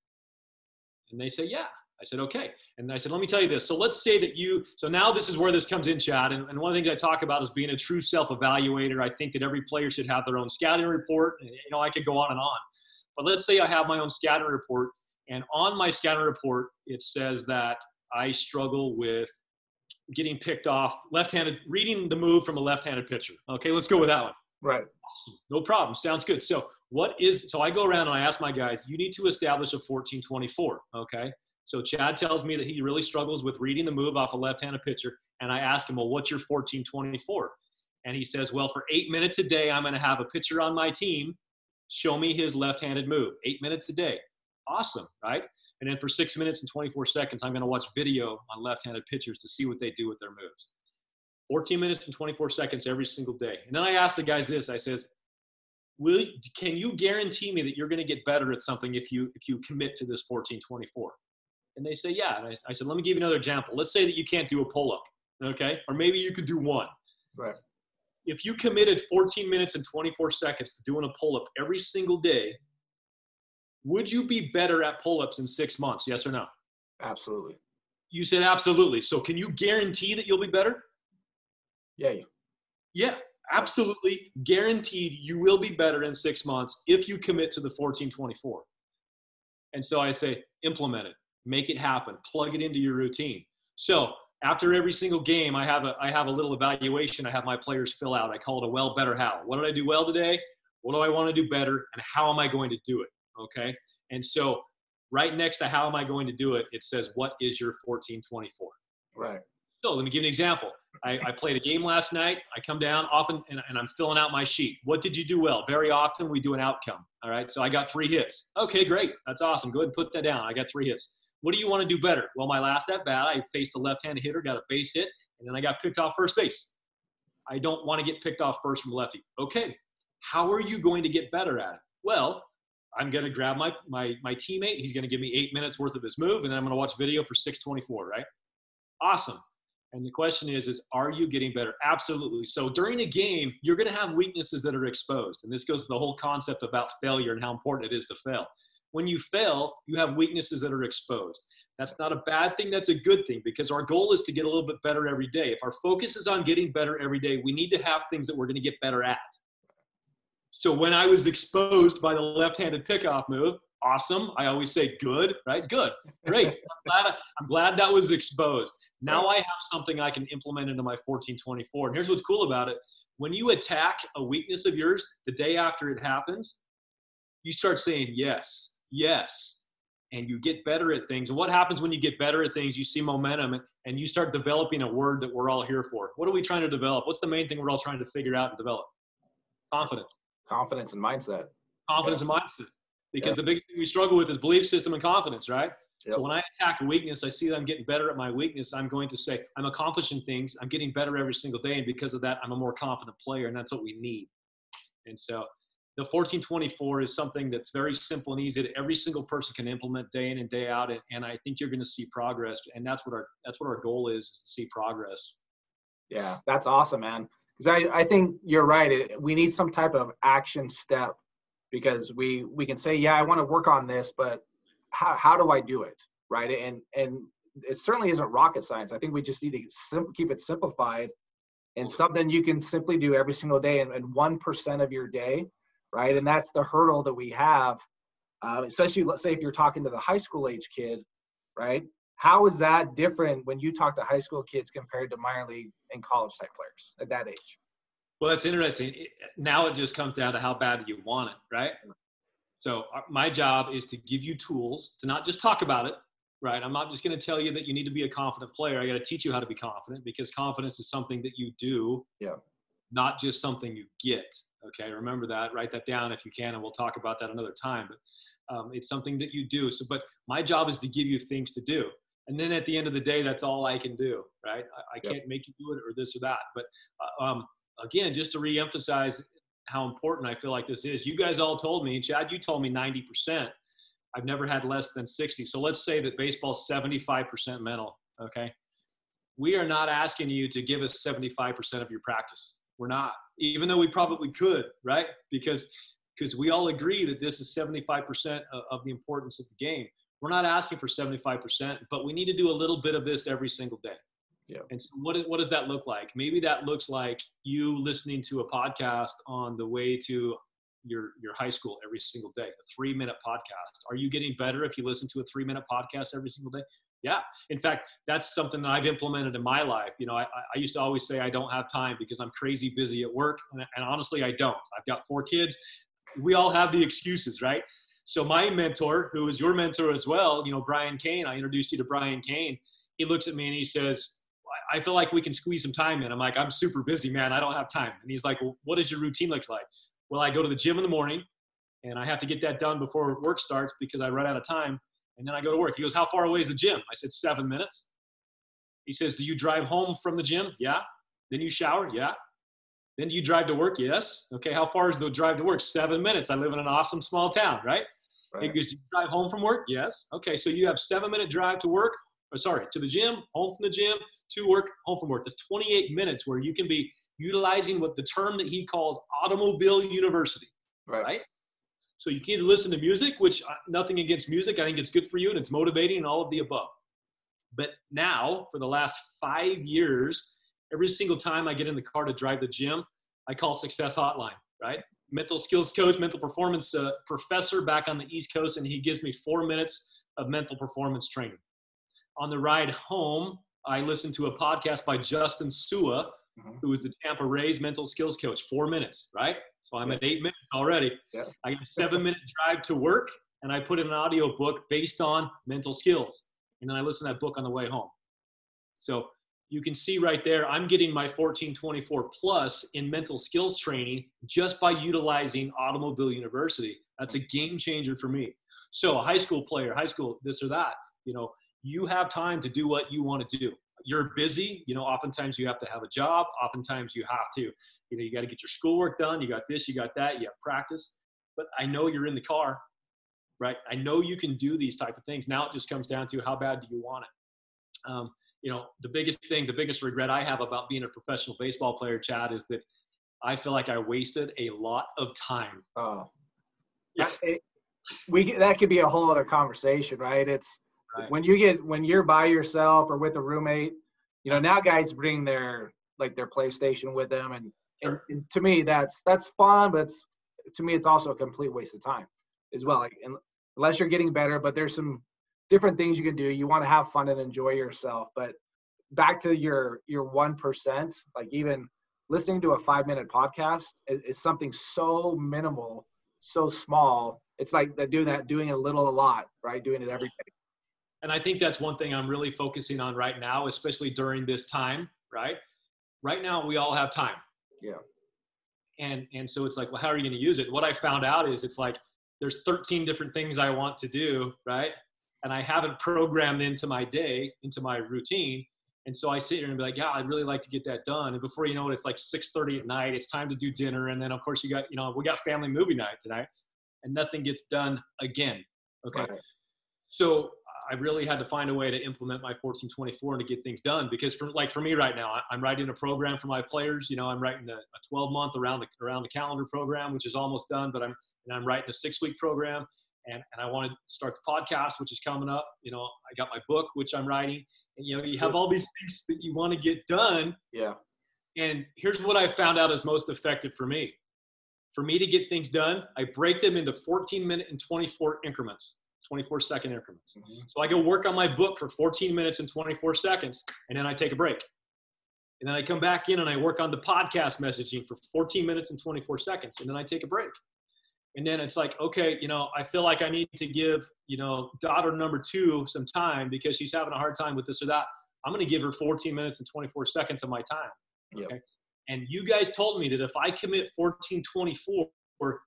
[SPEAKER 2] And they say, yeah. I said, okay. And I said, let me tell you this. So let's say that you, so now this is where this comes in, Chad. And, and one of the things I talk about is being a true self evaluator. I think that every player should have their own scouting report. You know, I could go on and on. But let's say I have my own scouting report. And on my scouting report, it says that I struggle with getting picked off, left-handed, reading the move from a left-handed pitcher. Okay, let's go with that one.
[SPEAKER 1] Right.
[SPEAKER 2] Awesome. No problem. Sounds good. So what is so I go around and I ask my guys, you need to establish a 1424. Okay. So Chad tells me that he really struggles with reading the move off a left-handed pitcher. And I ask him, well, what's your 1424? And he says, well, for eight minutes a day, I'm going to have a pitcher on my team show me his left-handed move. Eight minutes a day. Awesome, right? And then for six minutes and 24 seconds, I'm going to watch video on left-handed pitchers to see what they do with their moves. 14 minutes and 24 seconds every single day. And then I ask the guys this, I says, Will, can you guarantee me that you're going to get better at something if you, if you commit to this 1424? And they say, yeah. And I, I said, let me give you another example. Let's say that you can't do a pull-up, okay? Or maybe you could do one.
[SPEAKER 1] Right.
[SPEAKER 2] If you committed 14 minutes and 24 seconds to doing a pull-up every single day, would you be better at pull-ups in six months? Yes or no?
[SPEAKER 1] Absolutely.
[SPEAKER 2] You said absolutely. So can you guarantee that you'll be better?
[SPEAKER 1] Yeah.
[SPEAKER 2] Yeah, absolutely guaranteed you will be better in six months if you commit to the 1424. And so I say, implement it, make it happen, plug it into your routine. So after every single game, I have a I have a little evaluation. I have my players fill out. I call it a well, better, how. What did I do well today? What do I want to do better? And how am I going to do it? Okay. And so right next to how am I going to do it, it says, what is your 1424?
[SPEAKER 1] Right.
[SPEAKER 2] So let me give you an example. I, I played a game last night. I come down often and, and, I'm filling out my sheet. What did you do well? Very often we do an outcome. All right. So I got three hits. Okay, great. That's awesome. Go ahead and put that down. I got three hits. What do you want to do better? Well, my last at bat, I faced a left handed hitter, got a base hit, and then I got picked off first base. I don't want to get picked off first from lefty. Okay. How are you going to get better at it? Well, I'm going to grab my, my, my teammate. He's going to give me eight minutes worth of his move, and then I'm going to watch video for 624, right? Awesome. And the question is, is are you getting better? Absolutely. So during a game, you're going to have weaknesses that are exposed. And this goes to the whole concept about failure and how important it is to fail. When you fail, you have weaknesses that are exposed. That's not a bad thing. That's a good thing because our goal is to get a little bit better every day. If our focus is on getting better every day, we need to have things that we're going to get better at. So when I was exposed by the left-handed pickoff move, awesome. I always say good, right? Good, great. I'm, glad, I'm glad that was exposed. Now I have something I can implement into my 1424. And here's what's cool about it. When you attack a weakness of yours the day after it happens, you start saying yes, yes, and you get better at things. And what happens when you get better at things? You see momentum and you start developing a word that we're all here for. What are we trying to develop? What's the main thing we're all trying to figure out and develop? Confidence
[SPEAKER 1] confidence and mindset.
[SPEAKER 2] Confidence yeah. and mindset. Because yeah. the biggest thing we struggle with is belief system and confidence, right? Yep. So when I attack a weakness, I see that I'm getting better at my weakness. I'm going to say, I'm accomplishing things. I'm getting better every single day. And because of that, I'm a more confident player. And that's what we need. And so the 1424 is something that's very simple and easy that every single person can implement day in and day out and, and i think you're going to see progress and that's what our that's what our goal is, is to see progress
[SPEAKER 1] yeah that's awesome man because I, I think you're right it, we need some type of action step because we we can say yeah i want to work on this but how, how do i do it right and and it certainly isn't rocket science i think we just need to sim- keep it simplified and something you can simply do every single day and, and 1% of your day right? And that's the hurdle that we have, uh, especially let's say if you're talking to the high school age kid, right? How is that different when you talk to high school kids compared to minor league and college type players at that age?
[SPEAKER 2] Well, that's interesting. Now it just comes down to how bad you want it, right? So uh, my job is to give you tools to not just talk about it, right? I'm not just going to tell you that you need to be a confident player. I got to teach you how to be confident because confidence is something that you do,
[SPEAKER 1] yeah.
[SPEAKER 2] not just something you get. Okay, remember that. Write that down if you can, and we'll talk about that another time. But um, it's something that you do. So, but my job is to give you things to do, and then at the end of the day, that's all I can do. Right? I, I yep. can't make you do it or this or that. But uh, um, again, just to reemphasize how important I feel like this is. You guys all told me, Chad, you told me 90%. I've never had less than 60. So let's say that baseball's 75% mental. Okay. We are not asking you to give us 75% of your practice. We're not, even though we probably could, right? Because because we all agree that this is 75% of the importance of the game. We're not asking for 75%, but we need to do a little bit of this every single day.
[SPEAKER 1] Yeah.
[SPEAKER 2] And so what, is, what does that look like? Maybe that looks like you listening to a podcast on the way to your, your high school every single day, a three minute podcast. Are you getting better if you listen to a three minute podcast every single day? Yeah. In fact, that's something that I've implemented in my life. You know, I, I used to always say I don't have time because I'm crazy busy at work. And, and honestly, I don't. I've got four kids. We all have the excuses, right? So my mentor, who is your mentor as well, you know, Brian Cain, I introduced you to Brian Cain. He looks at me and he says, I feel like we can squeeze some time in. I'm like, I'm super busy, man. I don't have time. And he's like, well, what does your routine look like? Well, I go to the gym in the morning and I have to get that done before work starts because I run out of time and then I go to work. He goes, How far away is the gym? I said, Seven minutes. He says, Do you drive home from the gym? Yeah. Then you shower? Yeah. Then do you drive to work? Yes. Okay. How far is the drive to work? Seven minutes. I live in an awesome small town, right? Right. Do you drive home from work? Yes. Okay. So you have seven minute drive to work, or sorry, to the gym, home from the gym, to work, home from work. That's 28 minutes where you can be utilizing what the term that he calls automobile university, right? right? So you can either listen to music, which uh, nothing against music, I think it's good for you and it's motivating and all of the above. But now, for the last five years, every single time I get in the car to drive the gym, I call Success Hotline, right? Mental skills coach, mental performance uh, professor back on the East Coast, and he gives me four minutes of mental performance training. On the ride home, I listen to a podcast by Justin Sua, mm-hmm. who is the Tampa Rays mental skills coach, four minutes, right? So I'm yeah. at eight minutes already.
[SPEAKER 1] Yeah.
[SPEAKER 2] I get a seven minute drive to work and I put in an audio book based on mental skills. And then I listen to that book on the way home. So you can see right there, I'm getting my 1424 plus in mental skills training just by utilizing Automobile University. That's a game changer for me. So a high school player, high school, this or that, you know, you have time to do what you want to do you're busy, you know, oftentimes you have to have a job. Oftentimes you have to, you know, you got to get your schoolwork done. You got this, you got that, you have practice. But I know you're in the car, right? I know you can do these type of things. Now it just comes down to how bad do you want it? Um, you know, the biggest thing, the biggest regret I have about being a professional baseball player, Chad, is that I feel like I wasted a lot of time.
[SPEAKER 1] Oh, yeah. It, we that could be a whole other conversation, right? It's Right. When you get when you're by yourself or with a roommate, you know now guys bring their like their PlayStation with them, and, sure. and, and to me that's that's fun, but it's to me it's also a complete waste of time as well. Like unless you're getting better, but there's some different things you can do. You want to have fun and enjoy yourself, but back to your your one percent, like even listening to a five minute podcast is, is, something so minimal, so small. It's like that doing that, doing a little a lot, right? Doing it every day
[SPEAKER 2] and I think that's one thing I'm really focusing on right now, especially during this time, right? Right now, we all have time.
[SPEAKER 1] Yeah.
[SPEAKER 2] And and so it's like, well, how are you going to use it? What I found out is it's like there's 13 different things I want to do, right? And I haven't programmed into my day, into my routine. And so I sit here and be like, yeah, I'd really like to get that done. And before you know it, it's like 6:30 at night. It's time to do dinner, and then of course you got, you know, we got family movie night tonight, and nothing gets done again. Okay. Right. So I really had to find a way to implement my 1424 and to get things done because for like for me right now, I'm writing a program for my players. You know, I'm writing a, a 12 month around the around the calendar program, which is almost done, but I'm and I'm writing a six week program and, and I want to start the podcast, which is coming up. You know, I got my book, which I'm writing, and you know, you have all these things that you want to get done.
[SPEAKER 1] Yeah.
[SPEAKER 2] And here's what I found out is most effective for me. For me to get things done, I break them into 14 minute and 24 increments, 24 second increments. Mm-hmm. So I go work on my book for 14 minutes and 24 seconds, and then I take a break. And then I come back in and I work on the podcast messaging for 14 minutes and 24 seconds, and then I take a break and then it's like okay you know i feel like i need to give you know daughter number two some time because she's having a hard time with this or that. I'm going to give her 14 minutes and 24 seconds of my time okay? Yep. and you guys told me that if i commit 1424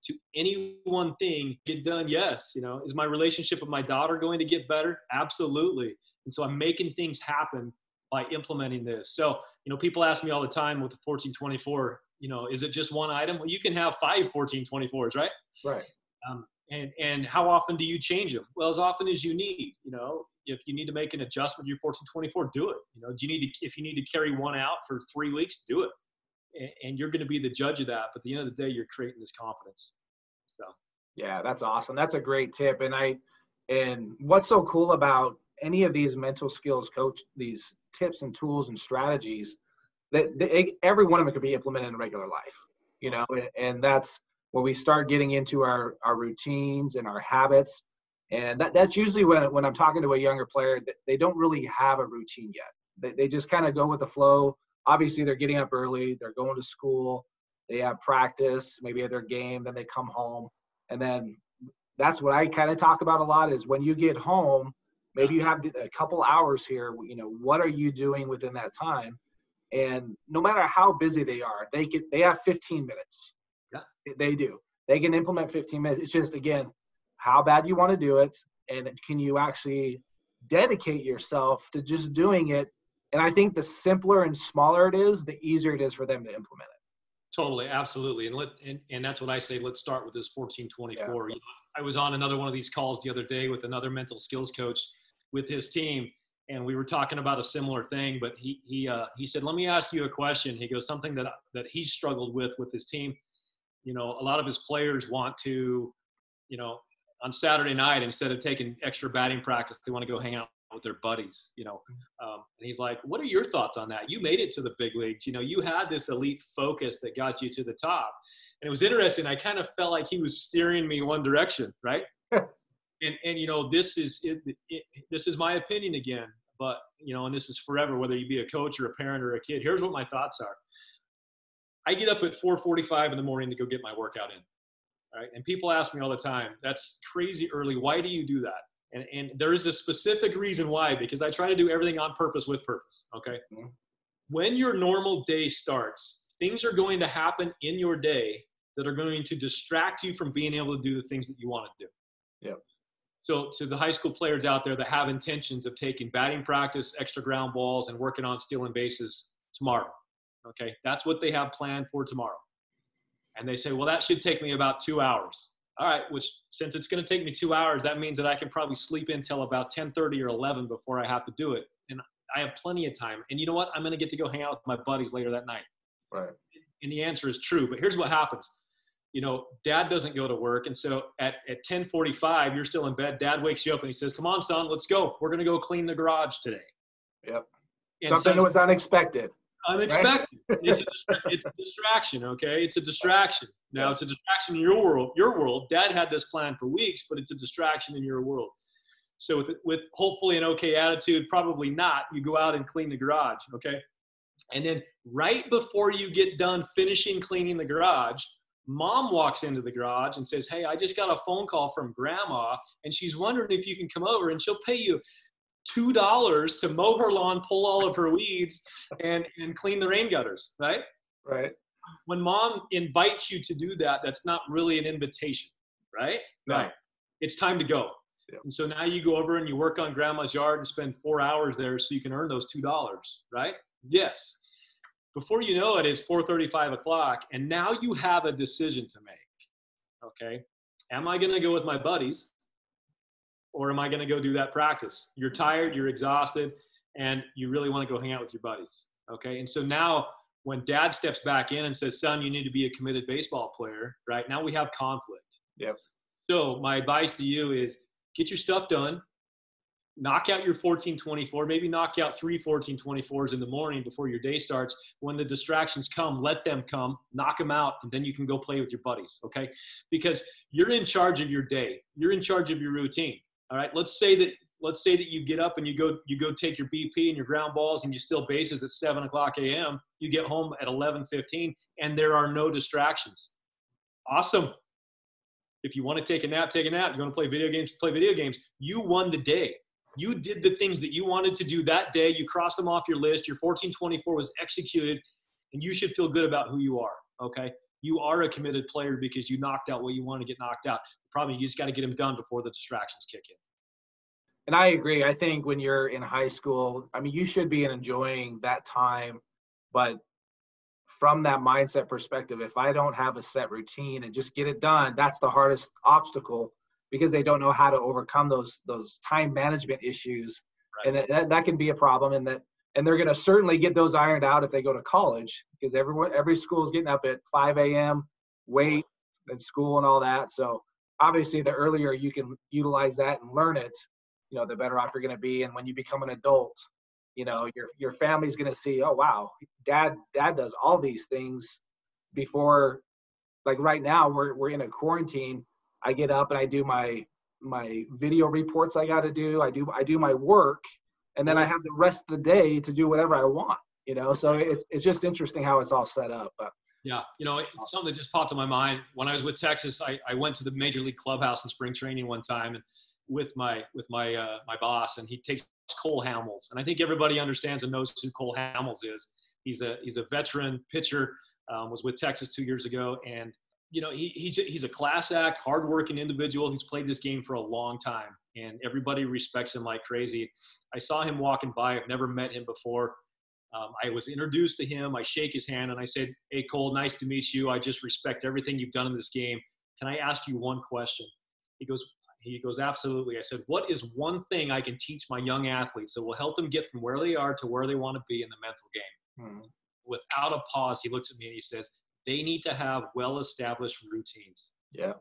[SPEAKER 2] to any one thing get done yes you know is my relationship with my daughter going to get better? Absolutely. And so i'm making things happen by implementing this. So you know people ask me all the time with the 1424 you know, is it just one item? Well, you can have five 1424s, right?
[SPEAKER 1] Right.
[SPEAKER 2] Um, and, and how often do you change them? Well, as often as you need, you know, if you need to make an adjustment to your 1424, do it. You know, do you need to, if you need to carry one out for three weeks, do it. And, and you're going to be the judge of that. But at the end of the day, you're creating this confidence. So.
[SPEAKER 1] Yeah, that's awesome. That's a great tip. And I, and what's so cool about any of these mental skills coach, these tips and tools and strategies, that they, every one of them could be implemented in regular life you know and that's when we start getting into our our routines and our habits. And that, that's usually when, when i'm talking to a younger player they don't really have a routine yet. They, they just kind of go with the flow. Obviously they're getting up early they're going to school they have practice maybe at their game then they come home. And then that's what i kind of talk about a lot is when you get home maybe you have a couple hours here you know what are you doing within that time and no matter how busy they are they can they have 15 minutes.
[SPEAKER 2] Yeah.
[SPEAKER 1] they do. They can implement 15 minutes. It's just again how bad you want to do it and can you actually dedicate yourself to just doing it? And i think the simpler and smaller it is the easier it is for them to implement it.
[SPEAKER 2] Totally absolutely. And let and, and that's what i say let's start with this 1424 yeah. i was on another one of these calls the other day with another mental skills coach with his team and we were talking about a similar thing. But he he uh, he said, "Let me ask you a question." He goes, "Something that that he struggled with with his team. You know, a lot of his players want to, you know, on Saturday night instead of taking extra batting practice, they want to go hang out with their buddies. You know, um, and he's like, "What are your thoughts on that? You made it to the big leagues. You know, you had this elite focus that got you to the top." And it was interesting. I kind of felt like he was steering me one direction, right? and and you know this is it, it, this is my opinion again but you know and this is forever whether you be a coach or a parent or a kid here's what my thoughts are. I get up at 4.45 in the morning to go get my workout in right? And people ask me all the time that's crazy early. Why do you do that? And, and there is a specific reason why because i try to do everything on purpose with purpose okay? Mm-hmm. when your normal day starts things are going to happen in your day that are going to distract you from being able to do the things that you want to do.
[SPEAKER 1] Yeah
[SPEAKER 2] so, to the high school players out there that have intentions of taking batting practice, extra ground balls, and working on stealing bases tomorrow, okay, that's what they have planned for tomorrow. And they say, well, that should take me about two hours. All right, which since it's going to take me two hours, that means that I can probably sleep in until about 10:30 or 11 before I have to do it, and I have plenty of time. And you know what? I'm going to get to go hang out with my buddies later that night.
[SPEAKER 1] Right.
[SPEAKER 2] And the answer is true. But here's what happens you know, dad doesn't go to work. And so at, at 1045, you're still in bed. Dad wakes you up and he says, come on, son, let's go. We're going to go clean the garage today.
[SPEAKER 1] Yep. And Something that was unexpected.
[SPEAKER 2] Unexpected. Right? it's, a, it's a distraction. Okay. It's a distraction. Now it's a distraction in your world, your world. Dad had this plan for weeks, but it's a distraction in your world. So with, with hopefully an okay attitude, probably not, you go out and clean the garage. Okay. And then right before you get done finishing cleaning the garage, Mom walks into the garage and says, Hey, I just got a phone call from grandma, and she's wondering if you can come over and she'll pay you two dollars to mow her lawn, pull all of her weeds, and, and clean the rain gutters, right?
[SPEAKER 1] Right.
[SPEAKER 2] When mom invites you to do that, that's not really an invitation, right?
[SPEAKER 1] Right.
[SPEAKER 2] It's time to go. Yep. And so now you go over and you work on grandma's yard and spend four hours there so you can earn those two dollars, right? Yes. Before you know it, it's 4:35 o'clock, and now you have a decision to make. Okay, am I going to go with my buddies, or am I going to go do that practice? You're tired, you're exhausted, and you really want to go hang out with your buddies. Okay, and so now when dad steps back in and says, son, you need to be a committed baseball player, right? Now we have conflict.
[SPEAKER 1] Yep.
[SPEAKER 2] So my advice to you is get your stuff done, knock out your 1424, maybe knock out three 1424s in the morning before your day starts. When the distractions come, let them come, knock them out, and then you can go play with your buddies, okay? Because you're in charge of your day. You're in charge of your routine. All right. Let's say that let's say that you get up and you go you go take your BP and your ground balls and you still bases at seven o'clock a.m. You get home at eleven fifteen and there are no distractions. Awesome. If you want to take a nap, take a nap. You want to play video games, play video games. You won the day. You did the things that you wanted to do that day. You crossed them off your list. Your 1424 was executed, and you should feel good about who you are. Okay. You are a committed player because you knocked out what you want to get knocked out. The problem you just got to get them done before the distractions kick in.
[SPEAKER 1] And I agree. I think when you're in high school, I mean, you should be enjoying that time. But from that mindset perspective, if I don't have a set routine and just get it done, that's the hardest obstacle because they don't know how to overcome those those time management issues, right. and that, that can be a problem. And that and they're going to certainly get those ironed out if they go to college because everyone every school is getting up at 5 a.m. wait and school and all that. So obviously, the earlier you can utilize that and learn it, you know the better off you're going to be and when you become an adult you know your your family's going to see oh wow dad dad does all these things before like right now we're we're in a quarantine i get up and i do my my video reports i got to do i do i do my work and then i have the rest of the day to do whatever i want you know so it's it's just interesting how it's all set up but
[SPEAKER 2] yeah, you know, something that just popped in my mind when I was with Texas. I, I went to the major league clubhouse in spring training one time, and with my with my uh, my boss, and he takes Cole Hamels, and I think everybody understands and knows who Cole Hamels is. He's a he's a veteran pitcher. Um, was with Texas two years ago, and you know he, he's he's a class act, hardworking individual who's played this game for a long time, and everybody respects him like crazy. I saw him walking by. I've never met him before. Um, I was introduced to him. I shake his hand and I said, "Hey Cole, nice to meet you. I just respect everything you've done in this game. Can I ask you one question?" He goes, he goes, Absolutely. I said, What is one thing I can teach my young athletes that will help them get from where they are to where they want to be in the mental game? Hmm. Without a pause, he looks at me and he says, They need to have well established routines.
[SPEAKER 1] Yeah.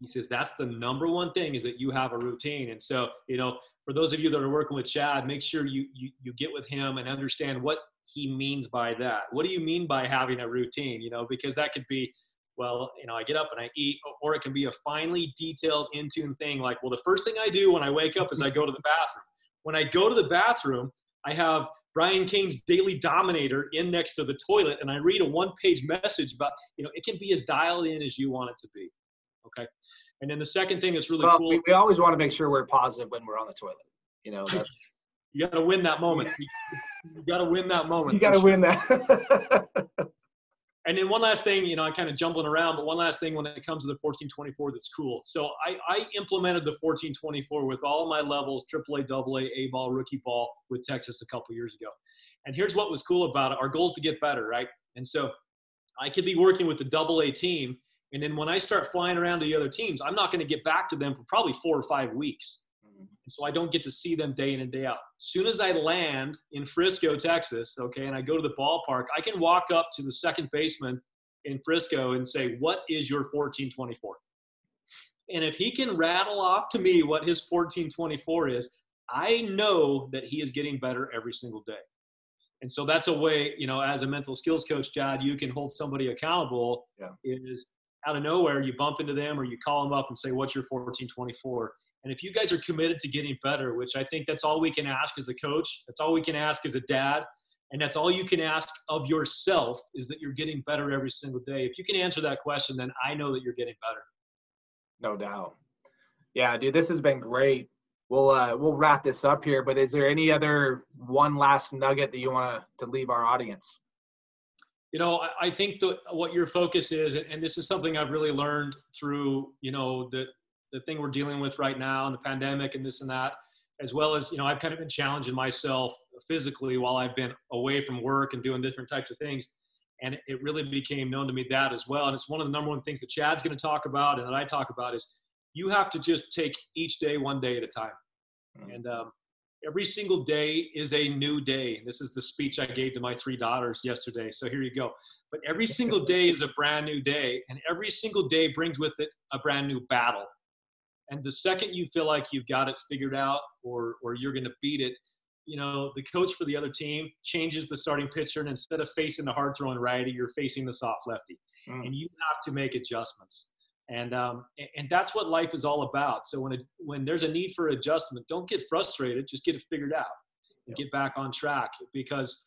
[SPEAKER 2] He says, That's the number one thing is that you have a routine. And so, you know, for those of you that are working with Chad, make sure you, you, you get with him and understand what he means by that. What do you mean by having a routine? You know, because that could be, well, you know, I get up and I eat, or it can be a finely detailed, in tune thing like, well, the first thing I do when I wake up is I go to the bathroom. When I go to the bathroom, I have Brian Cain's Daily Dominator in next to the toilet, and I read a one page message about, you know, it can be as dialed in as you want it to be. Okay. And then the second thing that's really well, cool.
[SPEAKER 1] We, we always want to make sure we're positive when we're on the toilet. You know,
[SPEAKER 2] you got to win that moment. you, you got to win that moment.
[SPEAKER 1] You got to sure. win that.
[SPEAKER 2] And then one last thing, you know, I'm kind of jumbling around, but one last thing when it comes to the 1424 that's cool. So I, I implemented the 1424 with all my levels, AAA, AA, A A ball, rookie ball with Texas a couple years ago. And here's what was cool about it. Our goal is to get better, right? And so I could be working with the double A team. And then when I start flying around to the other teams, I'm not going to get back to them for probably four or five weeks. And so I don't get to see them day in and day out. As soon as I land in Frisco, Texas, okay, and I go to the ballpark, I can walk up to the second baseman in Frisco and say, What is your 1424? And if he can rattle off to me what his 1424 is, I know that he is getting better every single day. And so that's a way, you know, as a mental skills coach, Chad, you can hold somebody accountable. Yeah. Is out of nowhere, you bump into them or you call them up and say, What's your 1424? And if you guys are committed to getting better, which I think that's all we can ask as a coach, that's all we can ask as a dad, and that's all you can ask of yourself is that you're getting better every single day. If you can answer that question, then I know that you're getting better.
[SPEAKER 1] No doubt. Yeah, dude, this has been great. We'll uh, we'll wrap this up here, but is there any other one last nugget that you want to leave our audience?
[SPEAKER 2] You know, I, I think that what your focus is, and this is something I've really learned through, you know, the the thing we're dealing with right now and the pandemic and this and that, as well as, you know, I've kind of been challenging myself physically while I've been away from work and doing different types of things. And it really became known to me that as well. And it's one of the number one things that Chad's going to talk about and that I talk about is you have to just take each day one day at a time. Mm-hmm. And um, every single day is a new day. This is the speech I gave to my three daughters yesterday. So here you go. But every single day is a brand new day, and every single day brings with it a brand new battle. And the second you feel like you've got it figured out or, or you're going to beat it, you know, the coach for the other team changes the starting pitcher, and instead of facing the hard throwing righty, you're facing the soft lefty. Mm. And you have to make adjustments and um, and that's what life is all about. So when it, when there's a need for adjustment, don't get frustrated. Just get it figured out and get back on track because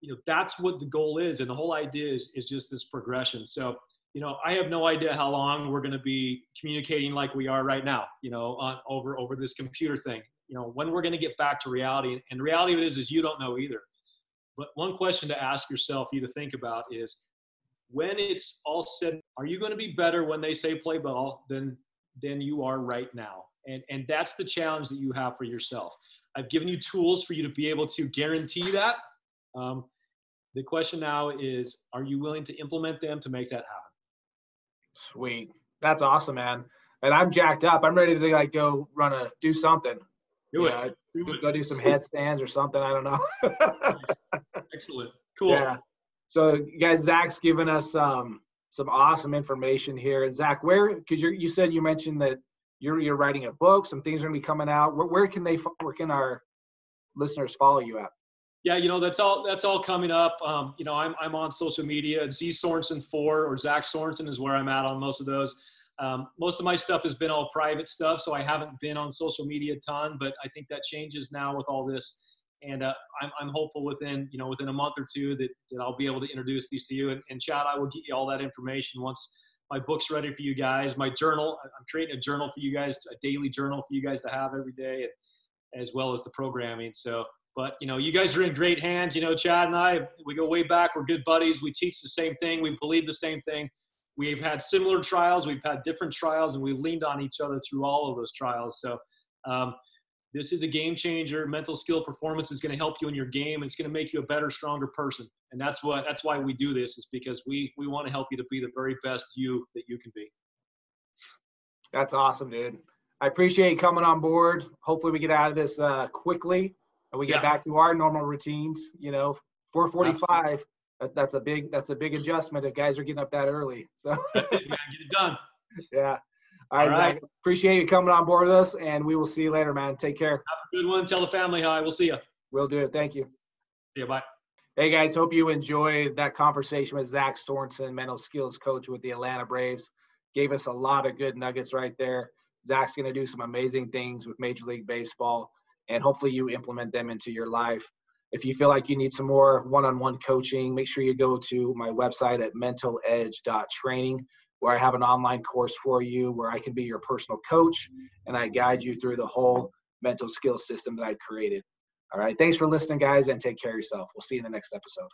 [SPEAKER 2] you know that's what the goal is, and the whole idea is is just this progression. So you know I have no idea how long we're going to be communicating like we are right now. You know on over over this computer thing. You know when we're going to get back to reality, and the reality of it is is you don't know either. But one question to ask yourself, you to think about is when it's all said, are you going to be better when they say play ball than than you are right now? And and that's the challenge that you have for yourself. I've given you tools for you to be able to guarantee that. Um, the question now is, are you willing to implement them to make that happen?
[SPEAKER 1] Sweet, that's awesome, man. And I'm jacked up. I'm ready to like go run a do something.
[SPEAKER 2] Do it. Know,
[SPEAKER 1] do go, it. go do some headstands or something. I don't know.
[SPEAKER 2] Excellent. Cool.
[SPEAKER 1] Yeah. So, guys, Zach's given us um, some awesome information here. And Zach, where because you you said you mentioned that you're you're writing a book, some things are gonna be coming out. Where, where can they where can our listeners follow you at?
[SPEAKER 2] Yeah, you know that's all that's all coming up. Um, you know, I'm I'm on social media. Z Sorensen four or Zach Sorensen is where I'm at on most of those. Um, most of my stuff has been all private stuff, so I haven't been on social media a ton. But I think that changes now with all this and uh, I'm, I'm hopeful within you know within a month or two that, that I'll be able to introduce these to you. And, and Chad, I will get you all that information once my book's ready for you guys. My journal, I'm creating a journal for you guys, a daily journal for you guys to have every day, as well as the programming. So, but you know, you guys are in great hands. You know, Chad and I, we go way back. We're good buddies. We teach the same thing. We believe the same thing. We've had similar trials. We've had different trials, and we've leaned on each other through all of those trials. So. Um, this is a game changer. Mental skill performance is going to help you in your game. It's going to make you a better, stronger person. And that's what that's why we do this is because we we want to help you to be the very best you that you can be.
[SPEAKER 1] That's awesome, dude. I appreciate you coming on board. Hopefully we get out of this uh, quickly and we get yeah. back to our normal routines. You know, 445. That, that's a big that's a big adjustment if guys are getting up that early. So
[SPEAKER 2] man, get it done.
[SPEAKER 1] Yeah. All right, All right. Zach. Appreciate you coming on board with us, and we will see you later, man. Take care. Have
[SPEAKER 2] a good one. Tell the family hi. We'll see you.
[SPEAKER 1] We'll do it. Thank you.
[SPEAKER 2] See you. Bye.
[SPEAKER 1] Hey guys, hope you enjoyed that conversation with Zach Sorensen, mental skills coach with the Atlanta Braves. Gave us a lot of good nuggets right there. Zach's going to do some amazing things with Major League Baseball, and hopefully you implement them into your life. If you feel like you need some more one-on-one coaching, make sure you go to my website at mentaledge.training where I have an online course for you where I can be your personal coach and I guide you through the whole mental skill system that I created. All right. Thanks for listening, guys, and take care of yourself. We'll see you in the next episode.